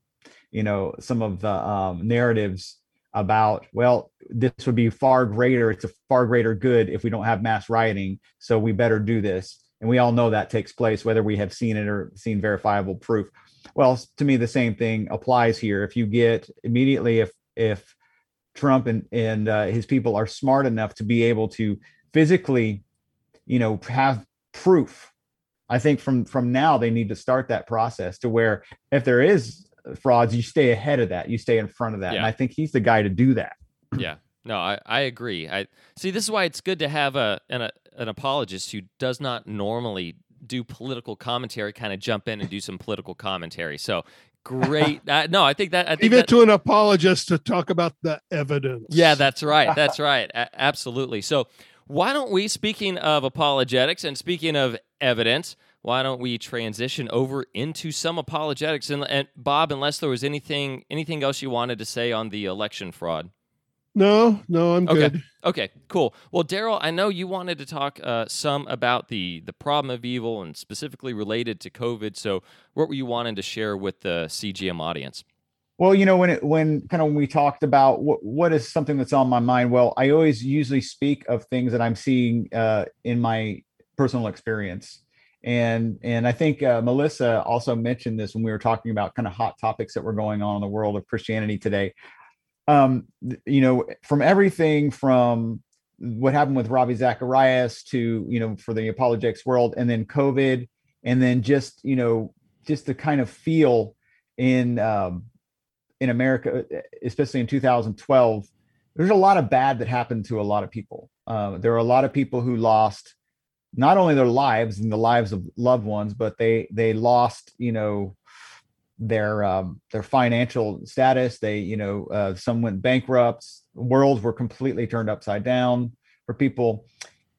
you know some of the um, narratives about well this would be far greater it's a far greater good if we don't have mass rioting so we better do this. And we all know that takes place whether we have seen it or seen verifiable proof. Well to me the same thing applies here. If you get immediately if if trump and and uh, his people are smart enough to be able to physically you know have proof i think from from now they need to start that process to where if there is frauds you stay ahead of that you stay in front of that and i think he's the guy to do that yeah. No, I, I agree. I see. This is why it's good to have a an, a an apologist who does not normally do political commentary. Kind of jump in and do some political commentary. So great. uh, no, I think that I think Leave it that, to an apologist to talk about the evidence. Yeah, that's right. That's right. A- absolutely. So, why don't we, speaking of apologetics and speaking of evidence, why don't we transition over into some apologetics? And, and Bob, unless there was anything anything else you wanted to say on the election fraud. No, no, I'm Okay. good. Okay, cool. Well, Daryl, I know you wanted to talk uh, some about the the problem of evil and specifically related to COVID. So, what were you wanting to share with the CGM audience? Well, you know, when it when kind of when we talked about what what is something that's on my mind, well, I always usually speak of things that I'm seeing uh, in my personal experience, and and I think uh, Melissa also mentioned this when we were talking about kind of hot topics that were going on in the world of Christianity today. Um, you know, from everything from what happened with Ravi Zacharias to you know for the apologetics world, and then COVID, and then just you know just the kind of feel in um, in America, especially in 2012, there's a lot of bad that happened to a lot of people. Uh, there are a lot of people who lost not only their lives and the lives of loved ones, but they they lost, you know, their um, their financial status. They, you know, uh, some went bankrupt. Worlds were completely turned upside down for people,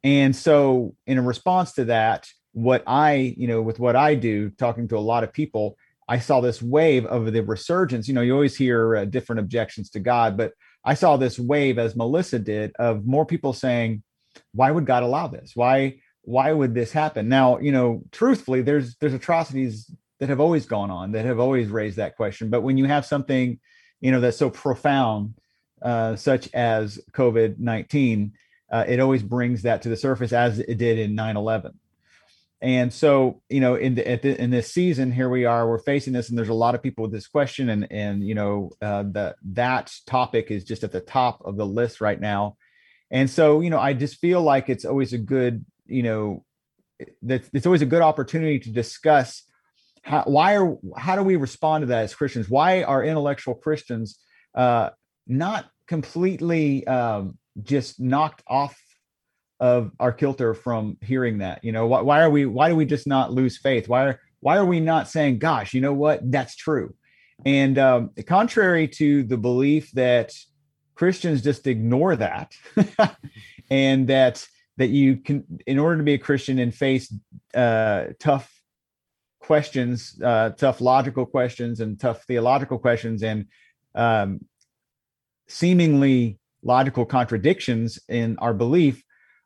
and so in response to that, what I, you know, with what I do, talking to a lot of people, I saw this wave of the resurgence. You know, you always hear uh, different objections to God, but I saw this wave, as Melissa did, of more people saying, "Why would God allow this? Why why would this happen?" Now, you know, truthfully, there's there's atrocities that have always gone on that have always raised that question. But when you have something, you know, that's so profound, uh, such as COVID nineteen, uh, it always brings that to the surface, as it did in 9 11 and so, you know, in the, the, in this season, here we are, we're facing this, and there's a lot of people with this question, and and you know, uh, the that topic is just at the top of the list right now. And so, you know, I just feel like it's always a good, you know, that it's always a good opportunity to discuss how, why are how do we respond to that as Christians? Why are intellectual Christians uh, not completely um, just knocked off of our kilter from hearing that you know why, why are we why do we just not lose faith? Why are why are we not saying gosh you know what? That's true. And um, contrary to the belief that christians just ignore that and that that you can in order to be a christian and face uh, tough questions uh, tough logical questions and tough theological questions and um, seemingly logical contradictions in our belief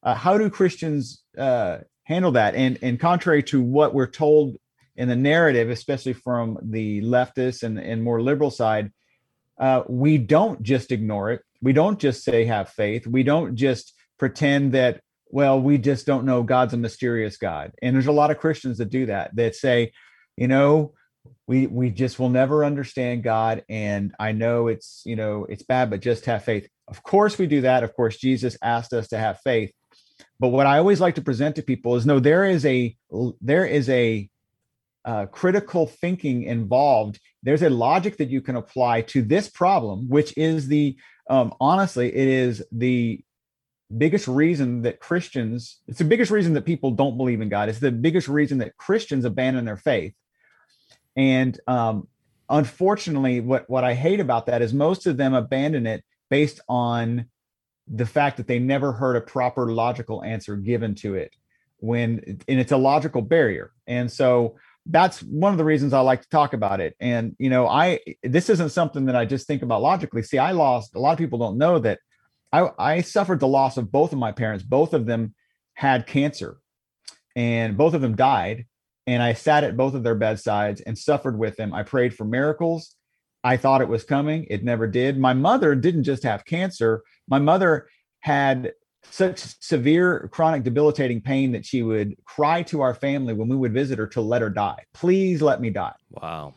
uh, how do Christians uh, handle that? And and contrary to what we're told in the narrative, especially from the leftist and, and more liberal side, uh, we don't just ignore it. We don't just say have faith. We don't just pretend that well we just don't know God's a mysterious God. And there's a lot of Christians that do that. That say, you know, we we just will never understand God. And I know it's you know it's bad, but just have faith. Of course we do that. Of course Jesus asked us to have faith but what I always like to present to people is no, there is a there is a uh, critical thinking involved. There's a logic that you can apply to this problem, which is the um, honestly, it is the biggest reason that Christians. It's the biggest reason that people don't believe in God. It's the biggest reason that Christians abandon their faith. And um, unfortunately, what what I hate about that is most of them abandon it based on the fact that they never heard a proper logical answer given to it when and it's a logical barrier and so that's one of the reasons i like to talk about it and you know i this isn't something that i just think about logically see i lost a lot of people don't know that i i suffered the loss of both of my parents both of them had cancer and both of them died and i sat at both of their bedsides and suffered with them i prayed for miracles I thought it was coming. It never did. My mother didn't just have cancer. My mother had such severe chronic debilitating pain that she would cry to our family when we would visit her to let her die. Please let me die. Wow.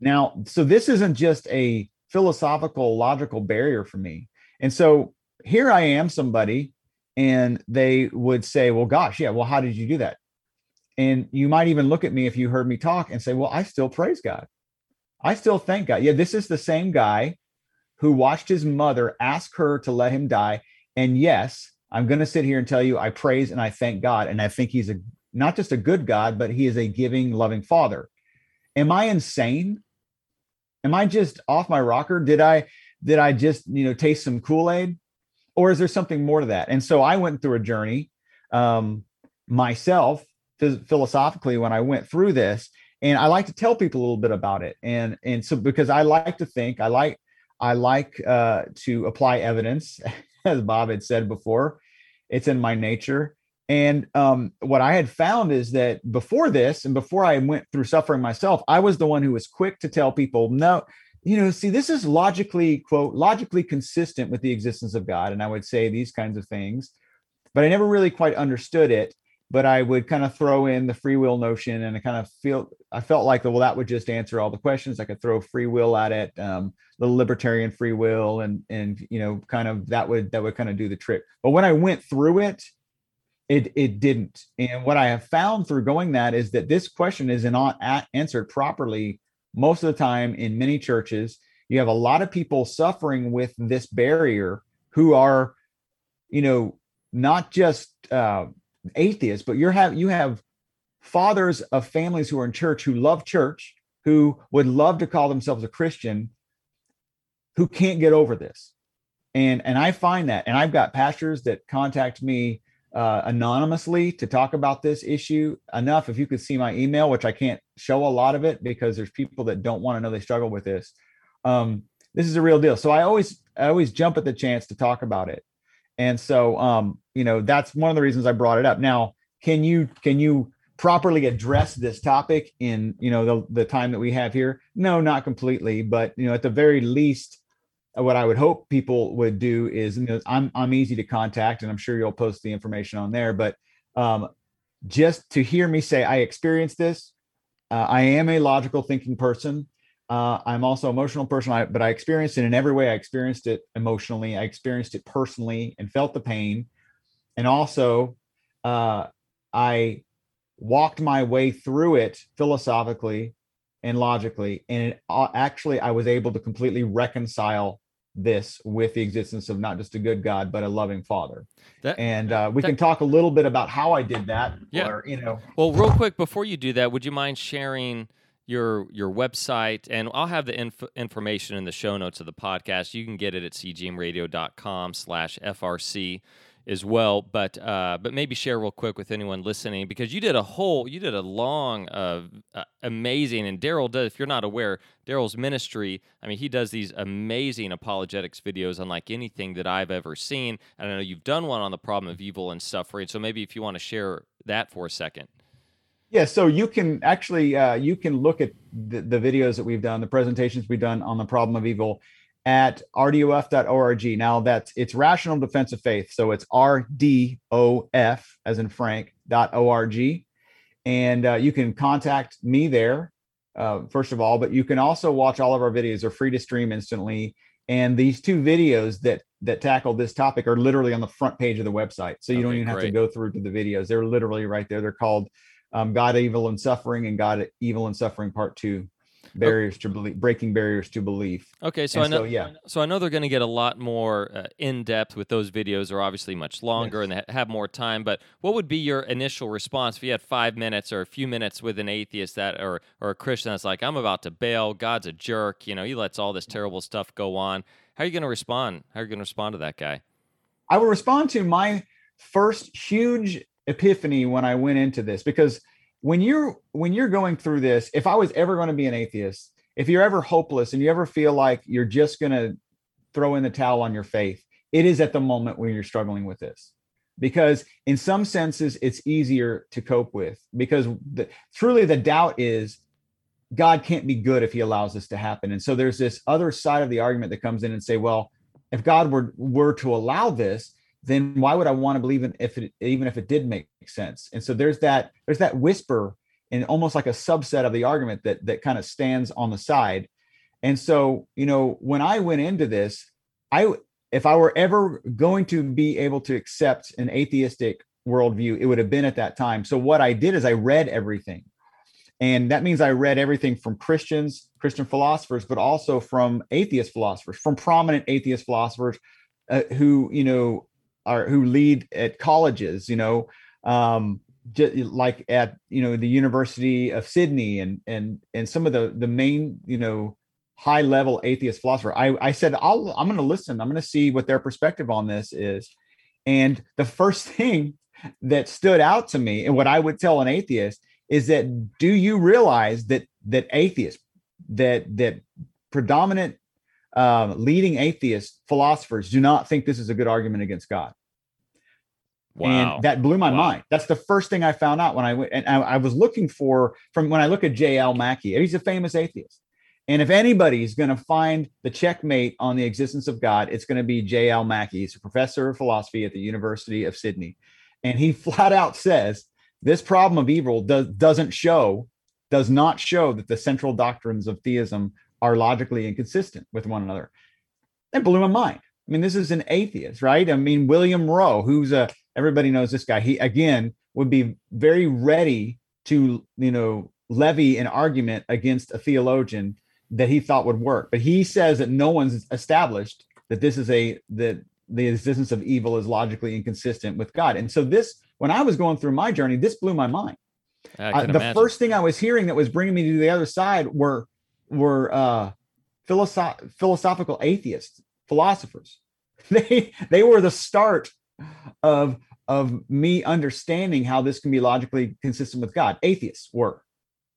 Now, so this isn't just a philosophical, logical barrier for me. And so here I am, somebody, and they would say, Well, gosh, yeah, well, how did you do that? And you might even look at me if you heard me talk and say, Well, I still praise God. I still thank God. Yeah, this is the same guy who watched his mother ask her to let him die. And yes, I'm going to sit here and tell you I praise and I thank God. And I think he's a not just a good God, but he is a giving, loving father. Am I insane? Am I just off my rocker? Did I did I just, you know, taste some Kool-Aid? Or is there something more to that? And so I went through a journey um, myself philosophically when I went through this and I like to tell people a little bit about it. And and so because I like to think, I like I like uh, to apply evidence, as Bob had said before. It's in my nature. And um, what I had found is that before this, and before I went through suffering myself, I was the one who was quick to tell people, no, you know, see, this is logically, quote, logically consistent with the existence of God. And I would say these kinds of things, but I never really quite understood it. But I would kind of throw in the free will notion and I kind of feel, I felt like, well, that would just answer all the questions. I could throw free will at it, um, the libertarian free will, and, and, you know, kind of that would, that would kind of do the trick. But when I went through it, it, it didn't. And what I have found through going that is that this question is not answered properly most of the time in many churches you have a lot of people suffering with this barrier who are you know not just uh, atheists but you're have you have fathers of families who are in church who love church who would love to call themselves a christian who can't get over this and and i find that and i've got pastors that contact me uh, anonymously to talk about this issue enough. If you could see my email, which I can't show a lot of it because there's people that don't want to know they struggle with this. Um, this is a real deal. So I always I always jump at the chance to talk about it. And so um, you know, that's one of the reasons I brought it up. Now, can you can you properly address this topic in you know the, the time that we have here? No, not completely, but you know, at the very least, what I would hope people would do is, you know, I'm I'm easy to contact, and I'm sure you'll post the information on there. But um, just to hear me say I experienced this, uh, I am a logical thinking person. Uh, I'm also emotional person, I, but I experienced it in every way. I experienced it emotionally. I experienced it personally and felt the pain, and also uh, I walked my way through it philosophically and logically and it, uh, actually i was able to completely reconcile this with the existence of not just a good god but a loving father that, and uh, we that, can talk a little bit about how i did that yeah or, you know well real quick before you do that would you mind sharing your your website and i'll have the inf- information in the show notes of the podcast you can get it at cgmradio.com slash frc as well. But uh, but maybe share real quick with anyone listening because you did a whole you did a long, uh, uh, amazing. And Daryl does. If you're not aware, Daryl's ministry. I mean, he does these amazing apologetics videos, unlike anything that I've ever seen. And I know you've done one on the problem of evil and suffering. So maybe if you want to share that for a second. Yeah, so you can actually uh, you can look at the, the videos that we've done, the presentations we've done on the problem of evil, at rdof.org. Now that's it's Rational Defense of Faith. So it's RDOF as in Frank.org. And uh, you can contact me there, uh, first of all, but you can also watch all of our videos. They're free to stream instantly. And these two videos that that tackle this topic are literally on the front page of the website. So you okay, don't even have to go through to the videos. They're literally right there. They're called um, God, Evil, and Suffering and God, Evil, and Suffering Part Two barriers to belief, breaking barriers to belief. Okay, so and I know, so, yeah, so I know they're going to get a lot more uh, in depth with those videos. They're obviously much longer yes. and they have more time. But what would be your initial response if you had five minutes or a few minutes with an atheist that or or a Christian that's like, I'm about to bail. God's a jerk. You know, he lets all this terrible stuff go on. How are you going to respond? How are you going to respond to that guy? I would respond to my first huge epiphany when I went into this because when you're when you're going through this if i was ever going to be an atheist if you're ever hopeless and you ever feel like you're just going to throw in the towel on your faith it is at the moment when you're struggling with this. Because in some senses it's easier to cope with because the, truly the doubt is god can't be good if he allows this to happen. And so there's this other side of the argument that comes in and say well if god were were to allow this then why would I want to believe in if it even if it did make sense? And so there's that there's that whisper and almost like a subset of the argument that that kind of stands on the side. And so, you know, when I went into this, I if I were ever going to be able to accept an atheistic worldview, it would have been at that time. So what I did is I read everything. And that means I read everything from Christians, Christian philosophers, but also from atheist philosophers, from prominent atheist philosophers uh, who, you know, are who lead at colleges, you know, um, just like at you know the University of Sydney and and and some of the the main you know high level atheist philosopher. I I said I'll I'm going to listen. I'm going to see what their perspective on this is. And the first thing that stood out to me and what I would tell an atheist is that do you realize that that atheists that that predominant um, leading atheist philosophers do not think this is a good argument against God. Wow. And that blew my wow. mind. That's the first thing I found out when I went and I, I, was looking for from when I look at J.L. Mackie, he's a famous atheist. And if anybody's going to find the checkmate on the existence of God, it's going to be J.L. Mackie. He's a professor of philosophy at the University of Sydney. And he flat out says this problem of evil does, doesn't show, does not show that the central doctrines of theism are logically inconsistent with one another. That blew my mind. I mean, this is an atheist, right? I mean, William Rowe, who's a everybody knows this guy. He again would be very ready to, you know, levy an argument against a theologian that he thought would work. But he says that no one's established that this is a that the existence of evil is logically inconsistent with God. And so this, when I was going through my journey, this blew my mind. Uh, the imagine. first thing I was hearing that was bringing me to the other side were were uh, philosoph- philosophical atheists, philosophers. They they were the start of of me understanding how this can be logically consistent with God. Atheists were,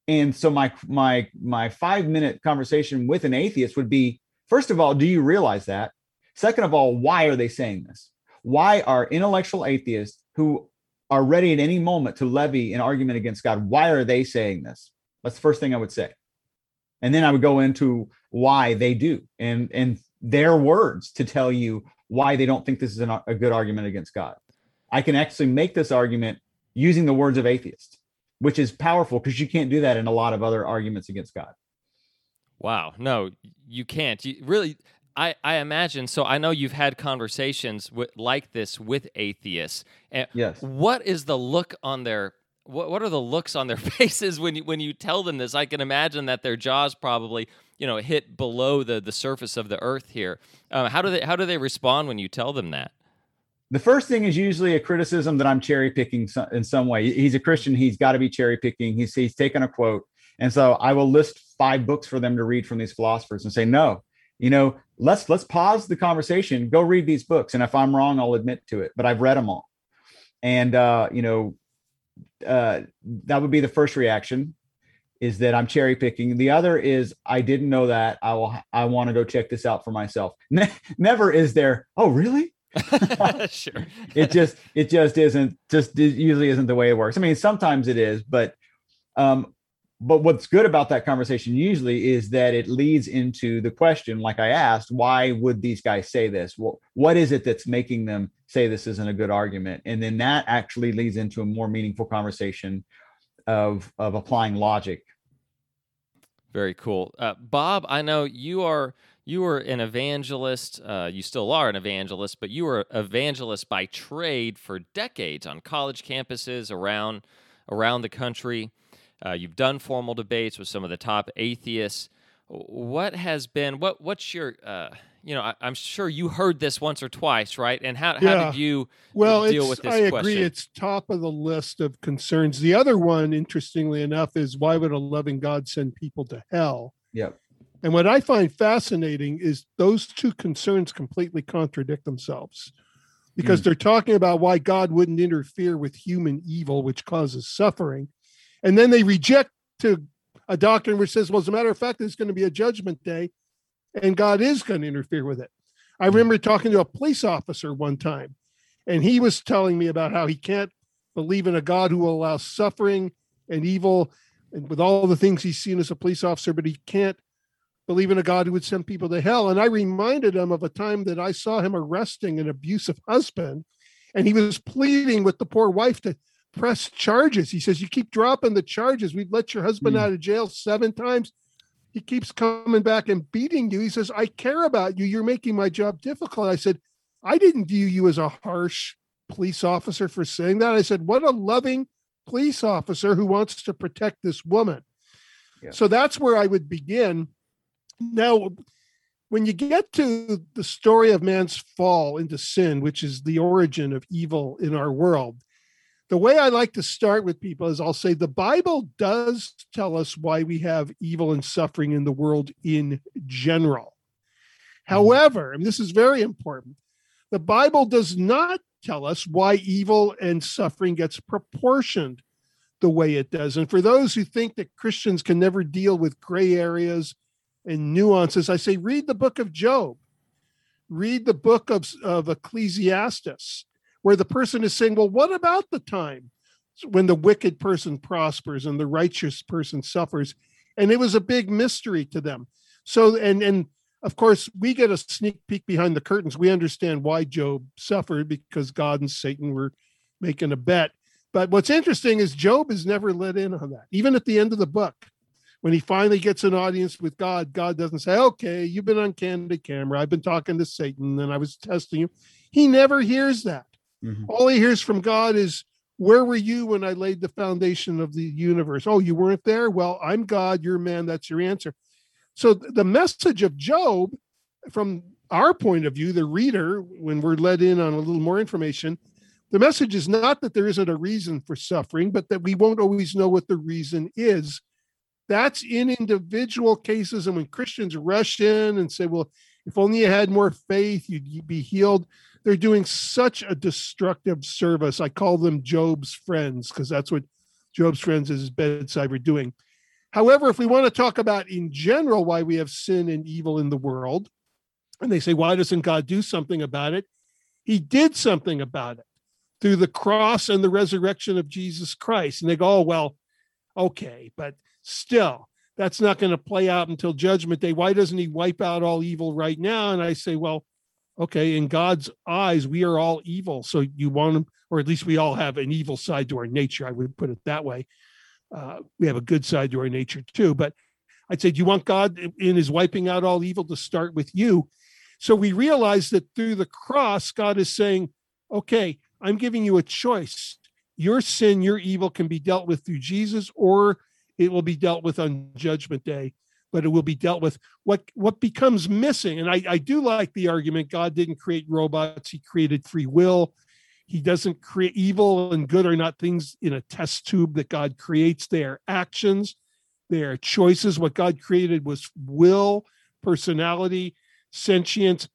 and so my my my five minute conversation with an atheist would be: first of all, do you realize that? Second of all, why are they saying this? Why are intellectual atheists who are ready at any moment to levy an argument against God, why are they saying this? That's the first thing I would say. And then I would go into why they do and and their words to tell you why they don't think this is an, a good argument against God. I can actually make this argument using the words of atheists, which is powerful because you can't do that in a lot of other arguments against God. Wow, no, you can't. You really I, I imagine so i know you've had conversations with, like this with atheists and yes what is the look on their what, what are the looks on their faces when you when you tell them this? I can imagine that their jaws probably you know hit below the the surface of the earth here. Uh, how do they how do they respond when you tell them that? The first thing is usually a criticism that i'm cherry picking in some way. He's a christian. He's got to be cherry picking. He's, he's taken a quote. And so i will list five books for them to read from these philosophers and say no you know let's let's pause the conversation. Go read these books. And if i'm wrong i'll admit to it. But i've read them all. And uh you know uh that would be the first reaction is that i'm cherry picking. The other is i didn't know that. I will i want to go check this out for myself. Ne- never is there oh really? Sure. It just it just isn't just it usually isn't the way it works. I mean sometimes it is but um but what's good about that conversation usually is that it leads into the question like i asked why would these guys say this? Well, what is it that's making them say this isn't a good argument? And then that actually leads into a more meaningful conversation of of applying logic. Very cool. Uh, bob i know you are you were an evangelist uh, you still are an evangelist but you were evangelist by trade for decades on college campuses around around the country uh, you've done formal debates with some of the top atheists. What has been what? What's your uh, you know, I, am sure you heard this once or twice, right? And how, yeah. how did you well, deal with this I question? agree. It's top of the list of concerns. The other one, interestingly enough, is why would a loving God send people to hell? Yep. And what I find fascinating is those two concerns completely contradict themselves because mm. they're talking about why God wouldn't interfere with human evil, which causes suffering. And then they reject to a doctrine which says, well, as a matter of fact, there's going to be a judgment day and God is going to interfere with it. I hmm. remember talking to a police officer one time, and he was telling me about how he can't believe in a God who will allow suffering and evil and with all the things he's seen as a police officer, but he can't believe in a God who would send people to hell. And I reminded him of a time that I saw him arresting an abusive husband, and he was pleading with the poor wife to press charges. He says, You keep dropping the charges. We've let your husband mm. out of jail seven times. He keeps coming back and beating you. He says, I care about you. You're making my job difficult. I said, I didn't view you as a harsh police officer for saying that. I said, What a loving police officer who wants to protect this woman. Yeah. So that's where I would begin. Now, when you get to the story of man's fall into sin, which is the origin of evil in our world, the way I like to start with people is I'll say the Bible does tell us why we have evil and suffering in the world in general. Mm-hmm. However, and this is very important, the Bible does not tell us why evil and suffering gets proportioned the way it does. And for those who think that Christians can never deal with gray areas and nuances, I say read the book of Job, read the book of, of Ecclesiastes where the person is saying, well, what about the time when the wicked person prospers and the righteous person suffers? And it was a big mystery to them. So and and of course we get a sneak peek behind the curtains. We understand why Job suffered because God and Satan were making a bet. But what's interesting is Job is never let in on that. Even at the end of the book, when he finally gets an audience with God, God doesn't say, "Okay, you've been on candid camera. I've been talking to Satan and I was testing you." He never hears that. Mm-hmm. All he hears from God is, Where were you when I laid the foundation of the universe? Oh, you weren't there? Well, I'm God, you're man. That's your answer. So the message of Job, from our point of view, the reader, when we're let in on a little more information, the message is not that there isn't a reason for suffering, but that we won't always know what the reason is. That's in individual cases. And when Christians rush in and say, well, if only you had more faith, you'd be healed they're doing such a destructive service. I call them Job's friends because that's what Job's friends is his bedside were doing. However, if we want to talk about in general why we have sin and evil in the world, and they say, why doesn't God do something about it? He did something about it through the cross and the resurrection of Jesus Christ. And they go, oh, well, okay, but still, that's not going to play out until judgment day. Why doesn't he wipe out all evil right now? And I say, well, okay in god's eyes we are all evil. So you want or at least we all have an evil side to our nature i would put it that way. Uh, we have a good side to our nature too but i'd say do you want god in his wiping out all evil to start with you? So we realize that through the cross god is saying okay i'm giving you a choice. Your sin your evil can be dealt with through jesus or it will be dealt with on judgment day but it will be dealt with. What what becomes missing, and I, I do like the argument God didn't create robots, he created free will. He doesn't create evil and good are not things in a test tube that God creates. They are actions, they are choices. What God created was will, personality, sentience.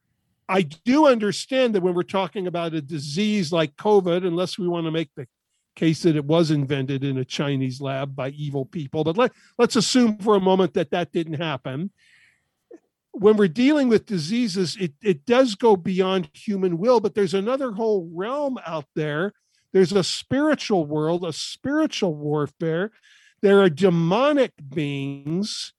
I do understand that when we're talking about a disease like COVID, unless we want to make the case that it was invented in a Chinese lab by evil people. But let, let's assume for a moment that that didn't happen. When we're dealing with diseases, it, it does go beyond human will, but there's another whole realm out there. There's a spiritual world, a spiritual warfare. There are demonic beings,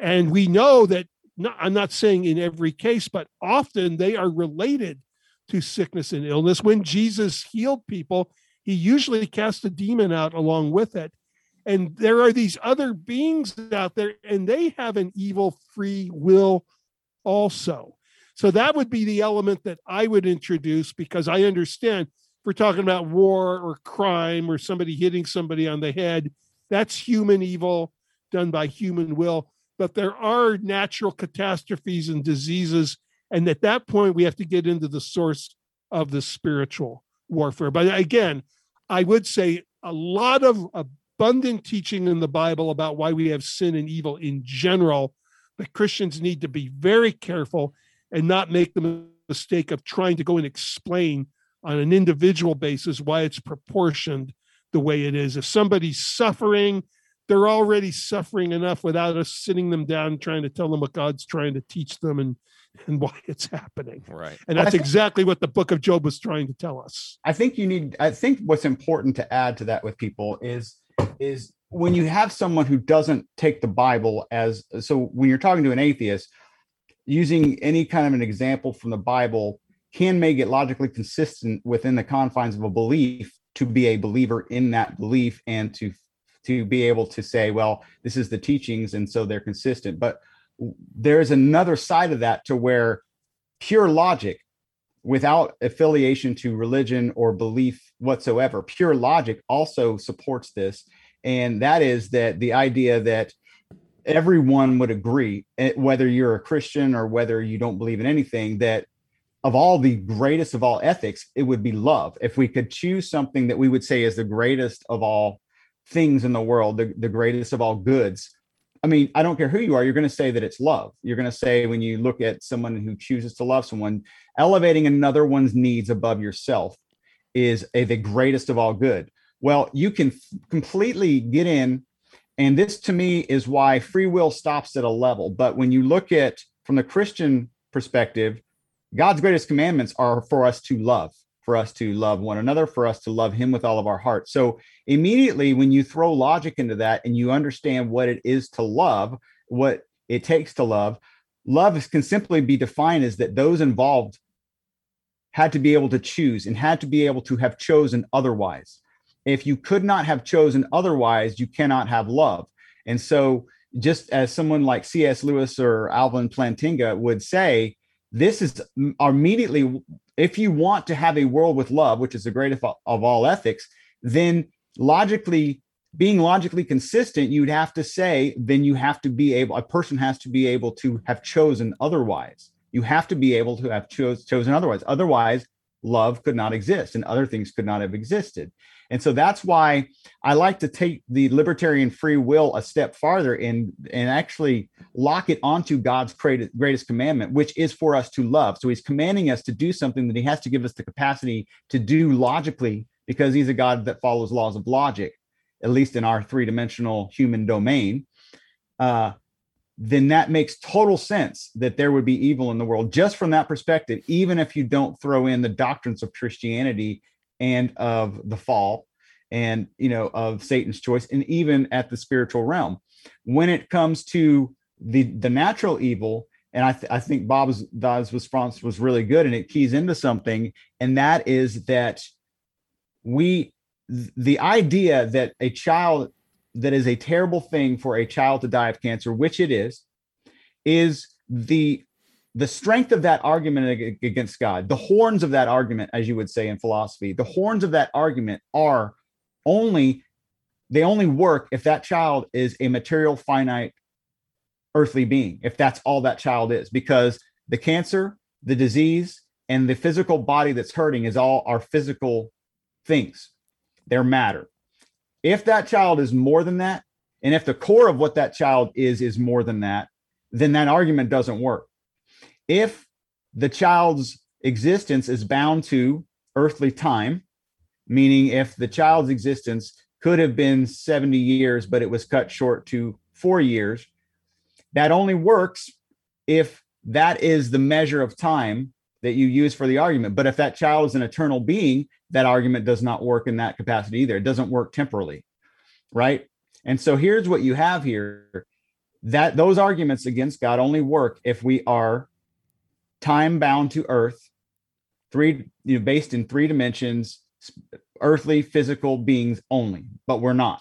and we know that, not, I'm not saying in every case, but often they are related to sickness and illness. When Jesus healed people, he usually casts a demon out along with it. And there are these other beings out there, and they have an evil free will also. So that would be the element that I would introduce because I understand if we're talking about war or crime or somebody hitting somebody on the head, that's human evil done by human will. But there are natural catastrophes and diseases. And at that point, we have to get into the source of the spiritual warfare. But again, I would say a lot of abundant teaching in the Bible about why we have sin and evil in general, but Christians need to be very careful and not make the mistake of trying to go and explain on an individual basis why it's proportioned the way it is. If somebody's suffering, they're already suffering enough without us sitting them down trying to tell them what God's trying to teach them and and why it's happening. Right. And that's think, exactly what the book of Job was trying to tell us. I think you need I think what's important to add to that with people is is when you have someone who doesn't take the Bible as so when you're talking to an atheist, using any kind of an example from the Bible can make it logically consistent within the confines of a belief to be a believer in that belief and to to be able to say well this is the teachings and so they're consistent but there's another side of that to where pure logic without affiliation to religion or belief whatsoever pure logic also supports this. And that is that the idea that everyone would agree eh, whether you're a christian or whether you don't believe in anything that of all the greatest of all ethics it would be love. If we could choose something that we would say is the greatest of all things in the world the, the greatest of all goods I mean, I don't care who you are, you're going to say that it's love. You're going to say when you look at someone who chooses to love someone, elevating another one's needs above yourself is a, the greatest of all good. Well, you can f- completely get in. And this to me is why free will stops at a level. But when you look at from the Christian perspective, God's greatest commandments are for us to love for us to love one another, for us to love him with all of our heart. So immediately when you throw logic into that and you understand what it is to love, what it takes to love. Love can simply be defined as that those involved had to be able to choose and had to be able to have chosen otherwise. If you could not have chosen otherwise, you cannot have love. And so, just as someone like C.S. Lewis or Alvin Plantinga would say, this is immediately, if you want to have a world with love, which is the greatest of all ethics, then logically, being logically consistent, you'd have to say, then you have to be able, a person has to be able to have chosen otherwise. You have to be able to have chose, chosen otherwise. Otherwise, love could not exist and other things could not have existed. And so that's why I like to take the libertarian free will a step farther and, and actually lock it onto God's greatest, greatest commandment, which is for us to love. So he's commanding us to do something that he has to give us the capacity to do logically because he's a God that follows laws of logic, at least in our three dimensional human domain. Uh, then that makes total sense that there would be evil in the world just from that perspective, even if you don't throw in the doctrines of Christianity and of the fall and you know of Satan's choice, and even at the spiritual realm. When it comes to the the natural evil, and I, th- I think Bob's, Bob's response was really good, and it keys into something, and that is that we the idea that a child that is a terrible thing for a child to die of cancer, which it is, is the the strength of that argument against God, the horns of that argument, as you would say in philosophy, the horns of that argument are only they only work if that child is a material, finite, earthly being. If that's all that child is, because the cancer, the disease, and the physical body that's hurting is all our physical things. They're matter if that child is more than that, and if the core of what that child is is more than that, then that argument doesn't work. If the child's existence is bound to earthly time, meaning if the child's existence could have been 70 years, but it was cut short to four years, that only works if that is the measure of time that you use for the argument. But if that child is an eternal being, that argument does not work in that capacity either. It doesn't work temporally, right? And so here's what you have here that those arguments against God only work if we are time bound to earth, three, you know, based in three dimensions, earthly physical beings only, but we're not.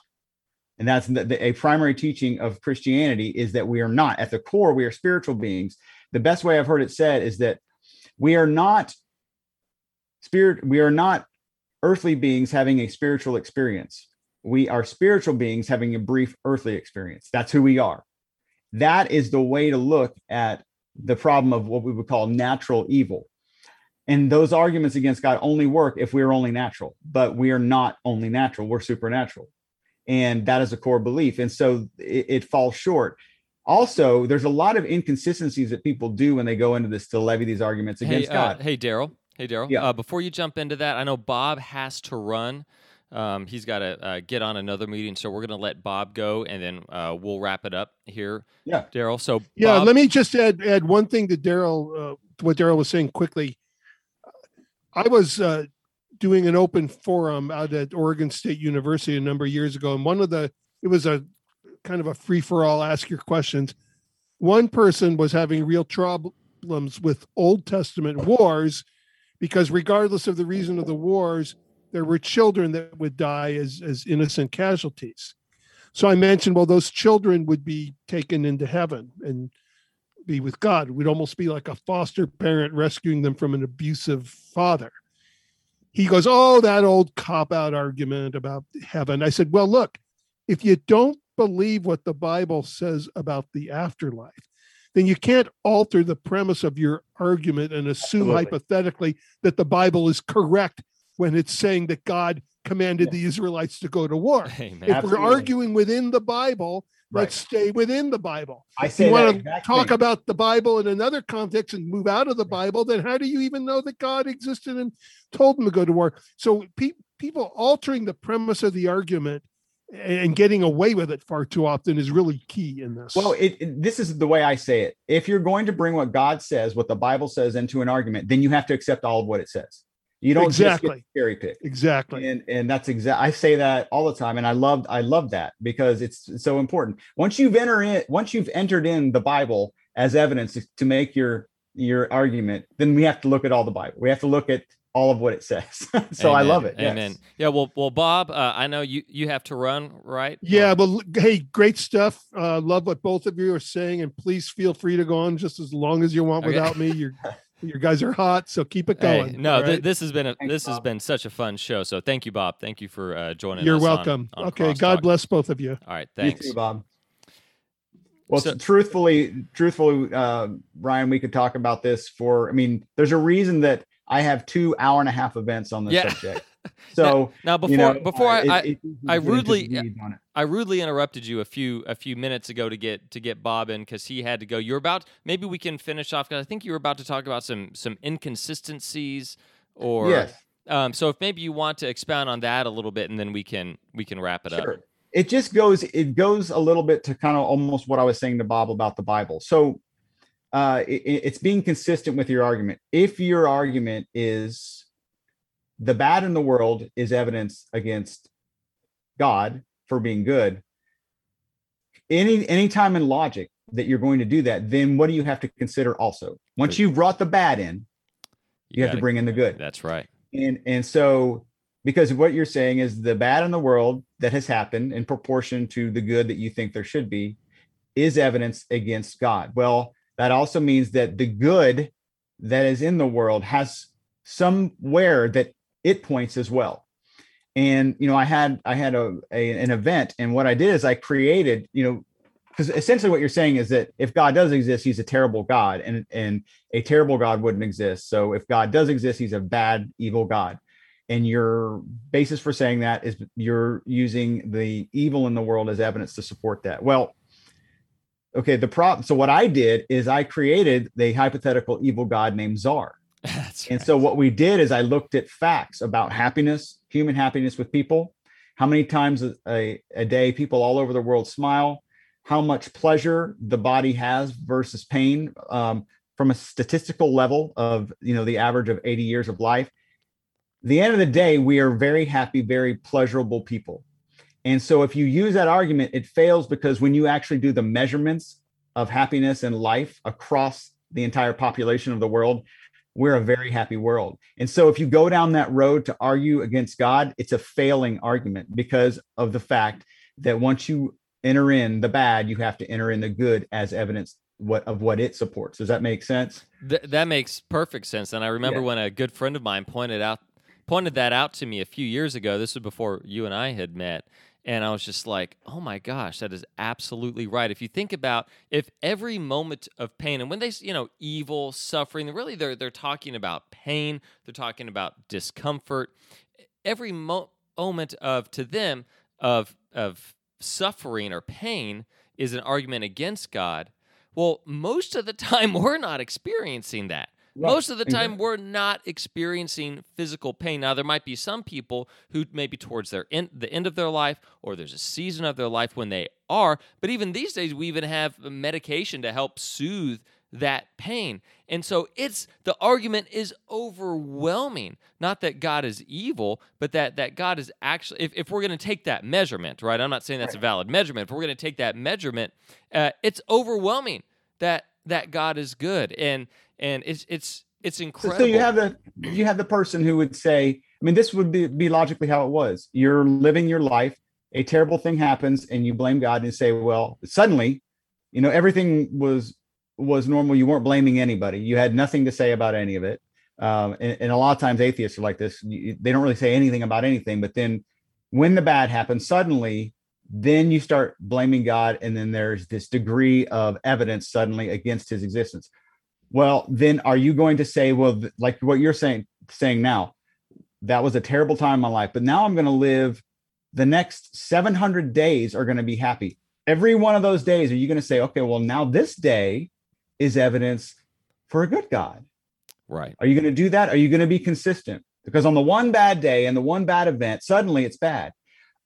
And that's the, the, a primary teaching of Christianity is that we are not at the core, we are spiritual beings. The best way I've heard it said is that we are not spirit, we are not earthly beings having a spiritual experience. We are spiritual beings having a brief earthly experience. That's who we are. That is the way to look at the problem of what we would call natural evil. And those arguments against God only work if we are only natural, but we are not only natural, we're supernatural. And that is a core belief. And so it, it falls short. Also, there's a lot of inconsistencies that people do when they go into this to levy these arguments against hey, God. Uh, hey, Daryl. Hey, Daryl. Yeah. Uh, before you jump into that, I know Bob has to run. Um, he's got to uh, get on another meeting, so we're going to let Bob go, and then uh, we'll wrap it up here. Yeah, Daryl. So yeah, Bob, let me just add add one thing to Daryl. Uh, what Daryl was saying quickly. I was uh, doing an open forum out at Oregon State University a number of years ago, and one of the it was a kind of a free for all, ask your questions. One person was having real problems with Old Testament wars because regardless of the reason of the wars, there were children that would die as, as innocent casualties. So I mentioned, well, those children would be taken into heaven and be with God. It would almost be like a foster parent rescuing them from an abusive father. He goes, Oh, that old cop out argument about heaven. I said, Well, look, if you don't believe what the Bible says about the afterlife, then you can't alter the premise of your argument and assume Absolutely. hypothetically that the Bible is correct when it's saying that God commanded Yeah. the Israelites to go to war. Hey, man. If Absolutely. we're arguing within the Bible, Right. let's stay within the Bible. I If say you want to exact talk thing. about the Bible in another context and move out of the Bible, then how do you even know that God existed and told them to go to war? So pe- people altering the premise of the argument and getting away with it far too often is really key in this. Well, it, it- this is the way I say it. If you're going to bring what God says, what the Bible says into an argument, then you have to accept all of what it says. You don't Exactly. just get cherry pick. Exactly. And and that's exact. I say that all the time, and I love I love that because it's, it's so important. Once you've entered in, once you've entered in the Bible as evidence to, to make your your argument, then we have to look at all the Bible. We have to look at all of what it says. so I love it. Amen. Yes. Yeah. Well, well, Bob, uh, I know you you have to run, right? Yeah, Or- well, hey, great stuff. Uh, love what both of you are saying, and please feel free to go on just as long as you want Okay. without me. You're, you guys are hot, so keep it Hey, going. no, all th- this has been a Thanks, this has been such a fun show. So thank you, Bob. Thank you for uh, joining you're us. on- welcome. on okay, God bless both of you. All right, You thanks. too, Bob. Well, So- truthfully, truthfully, uh, Ryan, we could talk about this for. I mean, there's a reason that I have two hour and a half events on this Yeah. subject. So Now, before you know, before uh, I, it- I, it- I rudely- the weeds on it. I rudely interrupted you a few a few minutes ago to get to get Bob in because he had to go. You're about maybe we can finish off because I think you were about to talk about some some inconsistencies or yes, um, so if maybe you want to expound on that a little bit and then we can we can wrap it up. It just goes. It goes a little bit to kind of almost what I was saying to Bob about the Bible. So uh, it, it's being consistent with your argument. If your argument is the bad in the world is evidence against God for being good, any any time in logic that you're going to do that, then what do you have to consider also? Once you've brought the bad in, you, have to gotta- bring in the good That's right. and and so because what you're saying is the bad in the world that has happened in proportion to the good that you think there should be is evidence against god well that also means that the good that is in the world has somewhere that it points as well. And you know i had i had a, a an event and what i did is i created you know because essentially what you're saying is that if god does exist he's a terrible god and and a terrible god wouldn't exist. So if god does exist he's a bad evil god. And your basis for saying that is you're using the evil in the world as evidence to support that. Well okay the problem so what i did is i created the hypothetical evil god named czar That's and right. so what we did is I looked at facts about happiness, human happiness with people, how many times a, a, day people all over the world smile, how much pleasure the body has versus pain um, from a statistical level of you know the average of 80 years of life. The end of the day, we are very happy, very pleasurable people. And so if you use that argument, it fails because when you actually do the measurements of happiness and life across the entire population of the world, we're a very happy world. And so if you go down that road to argue against God, it's a failing argument because of the fact that once you enter in the bad, you have to enter in the good as evidence what of what it supports. Does that make sense? Th- that makes perfect sense. And I remember Yeah. when a good friend of mine pointed out pointed that out to me a few years ago. This was before you and I had met. And I was just like, oh my gosh, that is absolutely right. If you think about if every moment of pain, and when they, you know, evil, suffering, really they're they're talking about pain, they're talking about discomfort. Every mo- moment of to them of of suffering or pain is an argument against God. Well, most of the time we're not experiencing that. Right. Most of the time, Exactly. we're not experiencing physical pain. Now, there might be some people who maybe towards their end, the end of their life, or there's a season of their life when they are. But even these days, we even have medication to help soothe that pain. And so, it's the argument is overwhelming. Not that God is evil, but that that God is actually. If, if we're going to take that measurement, right? I'm not saying that's a valid measurement. If we're going to take that measurement, uh, it's overwhelming that that God is good, and and it's it's it's incredible. so you have the you have the person who would say, I mean, this would be, be logically how it was. You're living your life, a terrible thing happens, and you blame God and you say, well, suddenly, you know, everything was was normal. You weren't blaming anybody. You had nothing to say about any of it. Um, and, and a lot of times atheists are like this. You, they don't really say anything about anything, but then when the bad happens, suddenly, then you start blaming God, and then there's this degree of evidence suddenly against His existence well then are you going to say well th- like what you're saying saying now that was a terrible time in my life but now i'm going to live the next 700 days are going to be happy. Every one of those days are you going to say okay well now this day is evidence for a good god. Right. are you going to do that? Are you going to be consistent? Because on the one bad day and the one bad event suddenly it's bad.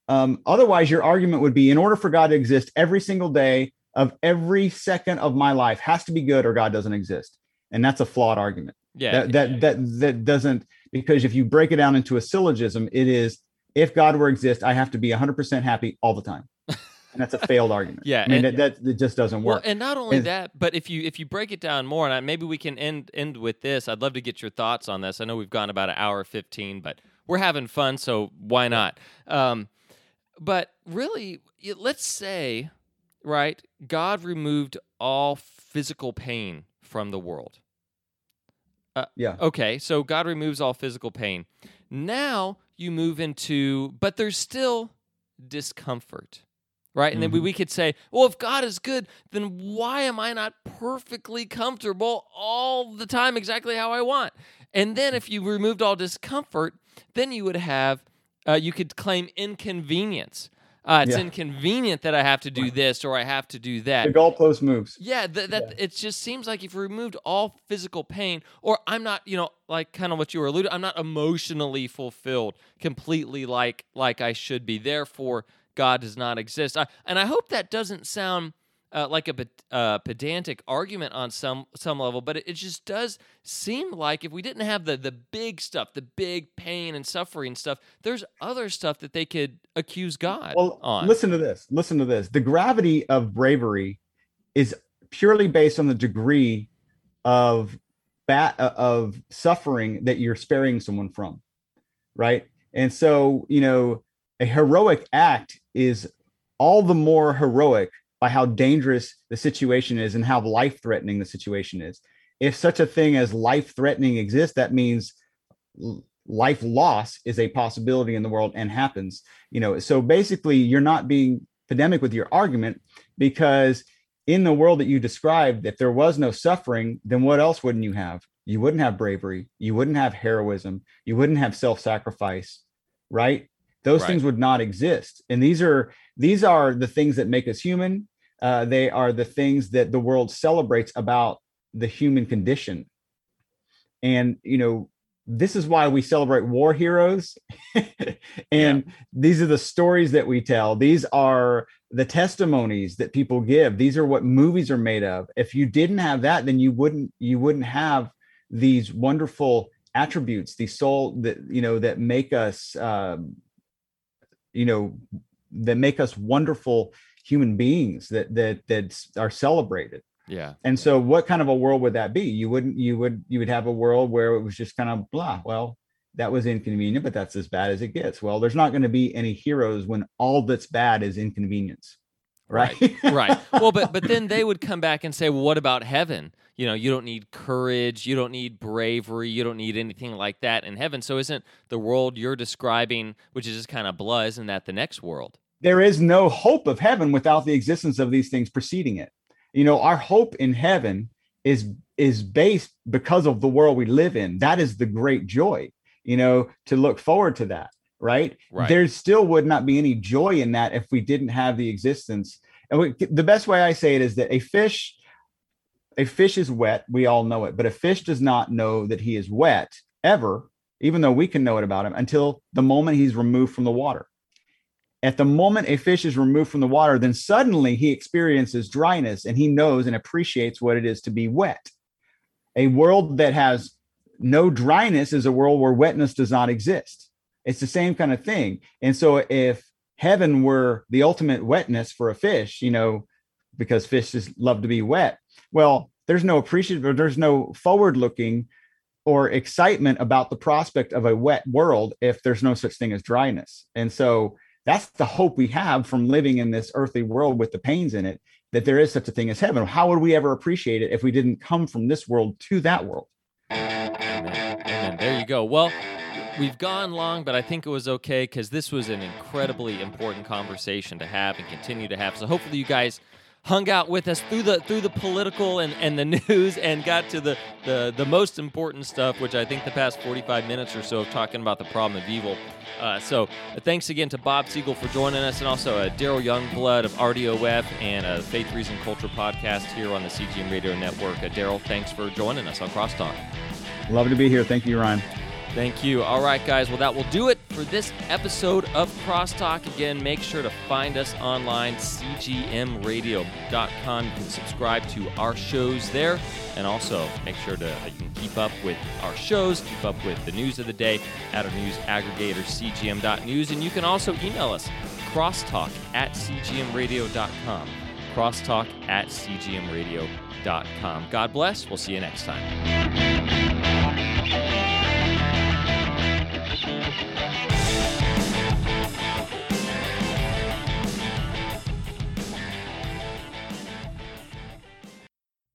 Um, otherwise your argument would be in order for god to exist every single day of every second of my life has to be good or god doesn't exist and that's a flawed argument Yeah. that that that that doesn't because if you break it down into a syllogism, it is if God were exist, I have to be 100% happy all the time. And that's a failed argument. Yeah, I mean and- that, that it just doesn't Well, work. and not only And- that, but if you if you break it down more, and I, maybe we can end end with this. I'd love to get your thoughts on this. I know we've gone about an hour fifteen, but we're having fun, so why not? Um, but really, let's say, right, God removed all physical pain from the world. yeah. Okay, so God removes all physical pain. Now you move into, but there's still discomfort, right? And then we, Mhm. we could say, well, if God is good, then why am I not perfectly comfortable all the time, exactly how I want? And then if you removed all discomfort, then you would have, uh, you could claim inconvenience. Uh, it's Yeah. inconvenient that I have to do this or I have to do that. The goalpost moves. Yeah, th- that it just seems like if you removed all physical pain, or I'm not, you know, like kind of what you were alluding, I'm not emotionally fulfilled completely like like I should be. Therefore, God does not exist. I, and I hope that doesn't sound uh, like a uh, pedantic argument on some some level, but it, it just does seem like if we didn't have the the big stuff, the big pain and suffering stuff, there's other stuff that they could accuse God Well, on. listen to this. Listen to this. The gravity of bravery is purely based on the degree of bat uh, of suffering that you're sparing someone from, right? And so, you know, a heroic act is all the more heroic by how dangerous the situation is and how life-threatening the situation is. If such a thing as life-threatening exists, that means life loss is a possibility in the world and happens you know. So basically you're not being pandemic with your argument because in the world that you described if there was no suffering then what else wouldn't you have? You wouldn't have bravery. You wouldn't have heroism. You wouldn't have self-sacrifice right? Those Right. things would not exist. And these are these are the things that make us human uh, they are the things that the world celebrates about the human condition. And you know this is why we celebrate war heroes. And these are the stories that we tell. These are the testimonies that people give. These are what movies are made of. If you didn't have that then you wouldn't you wouldn't have these wonderful attributes these soul that you know that make us um, you know that make us wonderful human beings that that that are celebrated yeah, and so what kind of a world would that be? You wouldn't you would you would have a world where it was just kind of blah. Well, that was inconvenient, but that's as bad as it gets. Well, there's not going to be any heroes when all that's bad is inconvenience. Right. right. Well, but but then they would come back and say, well, what about heaven? You know, you don't need courage, you don't need bravery, you don't need anything like that in heaven. So isn't the world you're describing, which is just kind of blah, isn't that the next world? There is no hope of heaven without the existence of these things preceding it. You know, our hope in heaven is is based because of the world we live in. That is the great joy, you know, to look forward to that, right? Right. There still would not be any joy in that if we didn't have the existence. And we, the best way I say it is that a fish a fish is wet, we all know it, but a fish does not know that he is wet ever, even though we can know it about him until the moment he's removed from the water at the moment a fish is removed from the water, then suddenly he experiences dryness and he knows and appreciates what it is to be wet. A world that has no dryness is a world where wetness does not exist. It's the same kind of thing. And so if heaven were the ultimate wetness for a fish, you know, because fish just love to be wet, well, there's no appreciative or there's no forward looking or excitement about the prospect of a wet world if there's no such thing as dryness. And so that's the hope we have from living in this earthly world with the pains in it that there is such a thing as heaven. How would we ever appreciate it if we didn't come from this world to that world? Amen. Amen. There you go. Well, we've gone long, but I think it was okay because this was an incredibly important conversation to have and continue to have. So hopefully you guys hung out with us through the through the political and, and the news and got to the, the the most important stuff, which I think the past 45 minutes or so of talking about the problem of evil. Uh, so uh, thanks again to Bob Siegel for joining us, and also uh, Daryl Youngblood of RDOF and uh, Faith, Reason, Culture podcast here on the CGM Radio Network. Uh, Daryl, thanks for joining us on Crosstalk. Love to be here. Thank you, Ryan. Thank you. All right, guys. Well, that will do it for this episode of Crosstalk. Again, make sure to find us online, cgmradio.com. You can subscribe to our shows there, and also make sure to you can keep up with our shows, keep up with the news of the day at our news aggregator, cgm.news, and you can also email us, crosstalk at cgmradio.com. Crosstalk at cgmradio.com. God bless. We'll see you next time.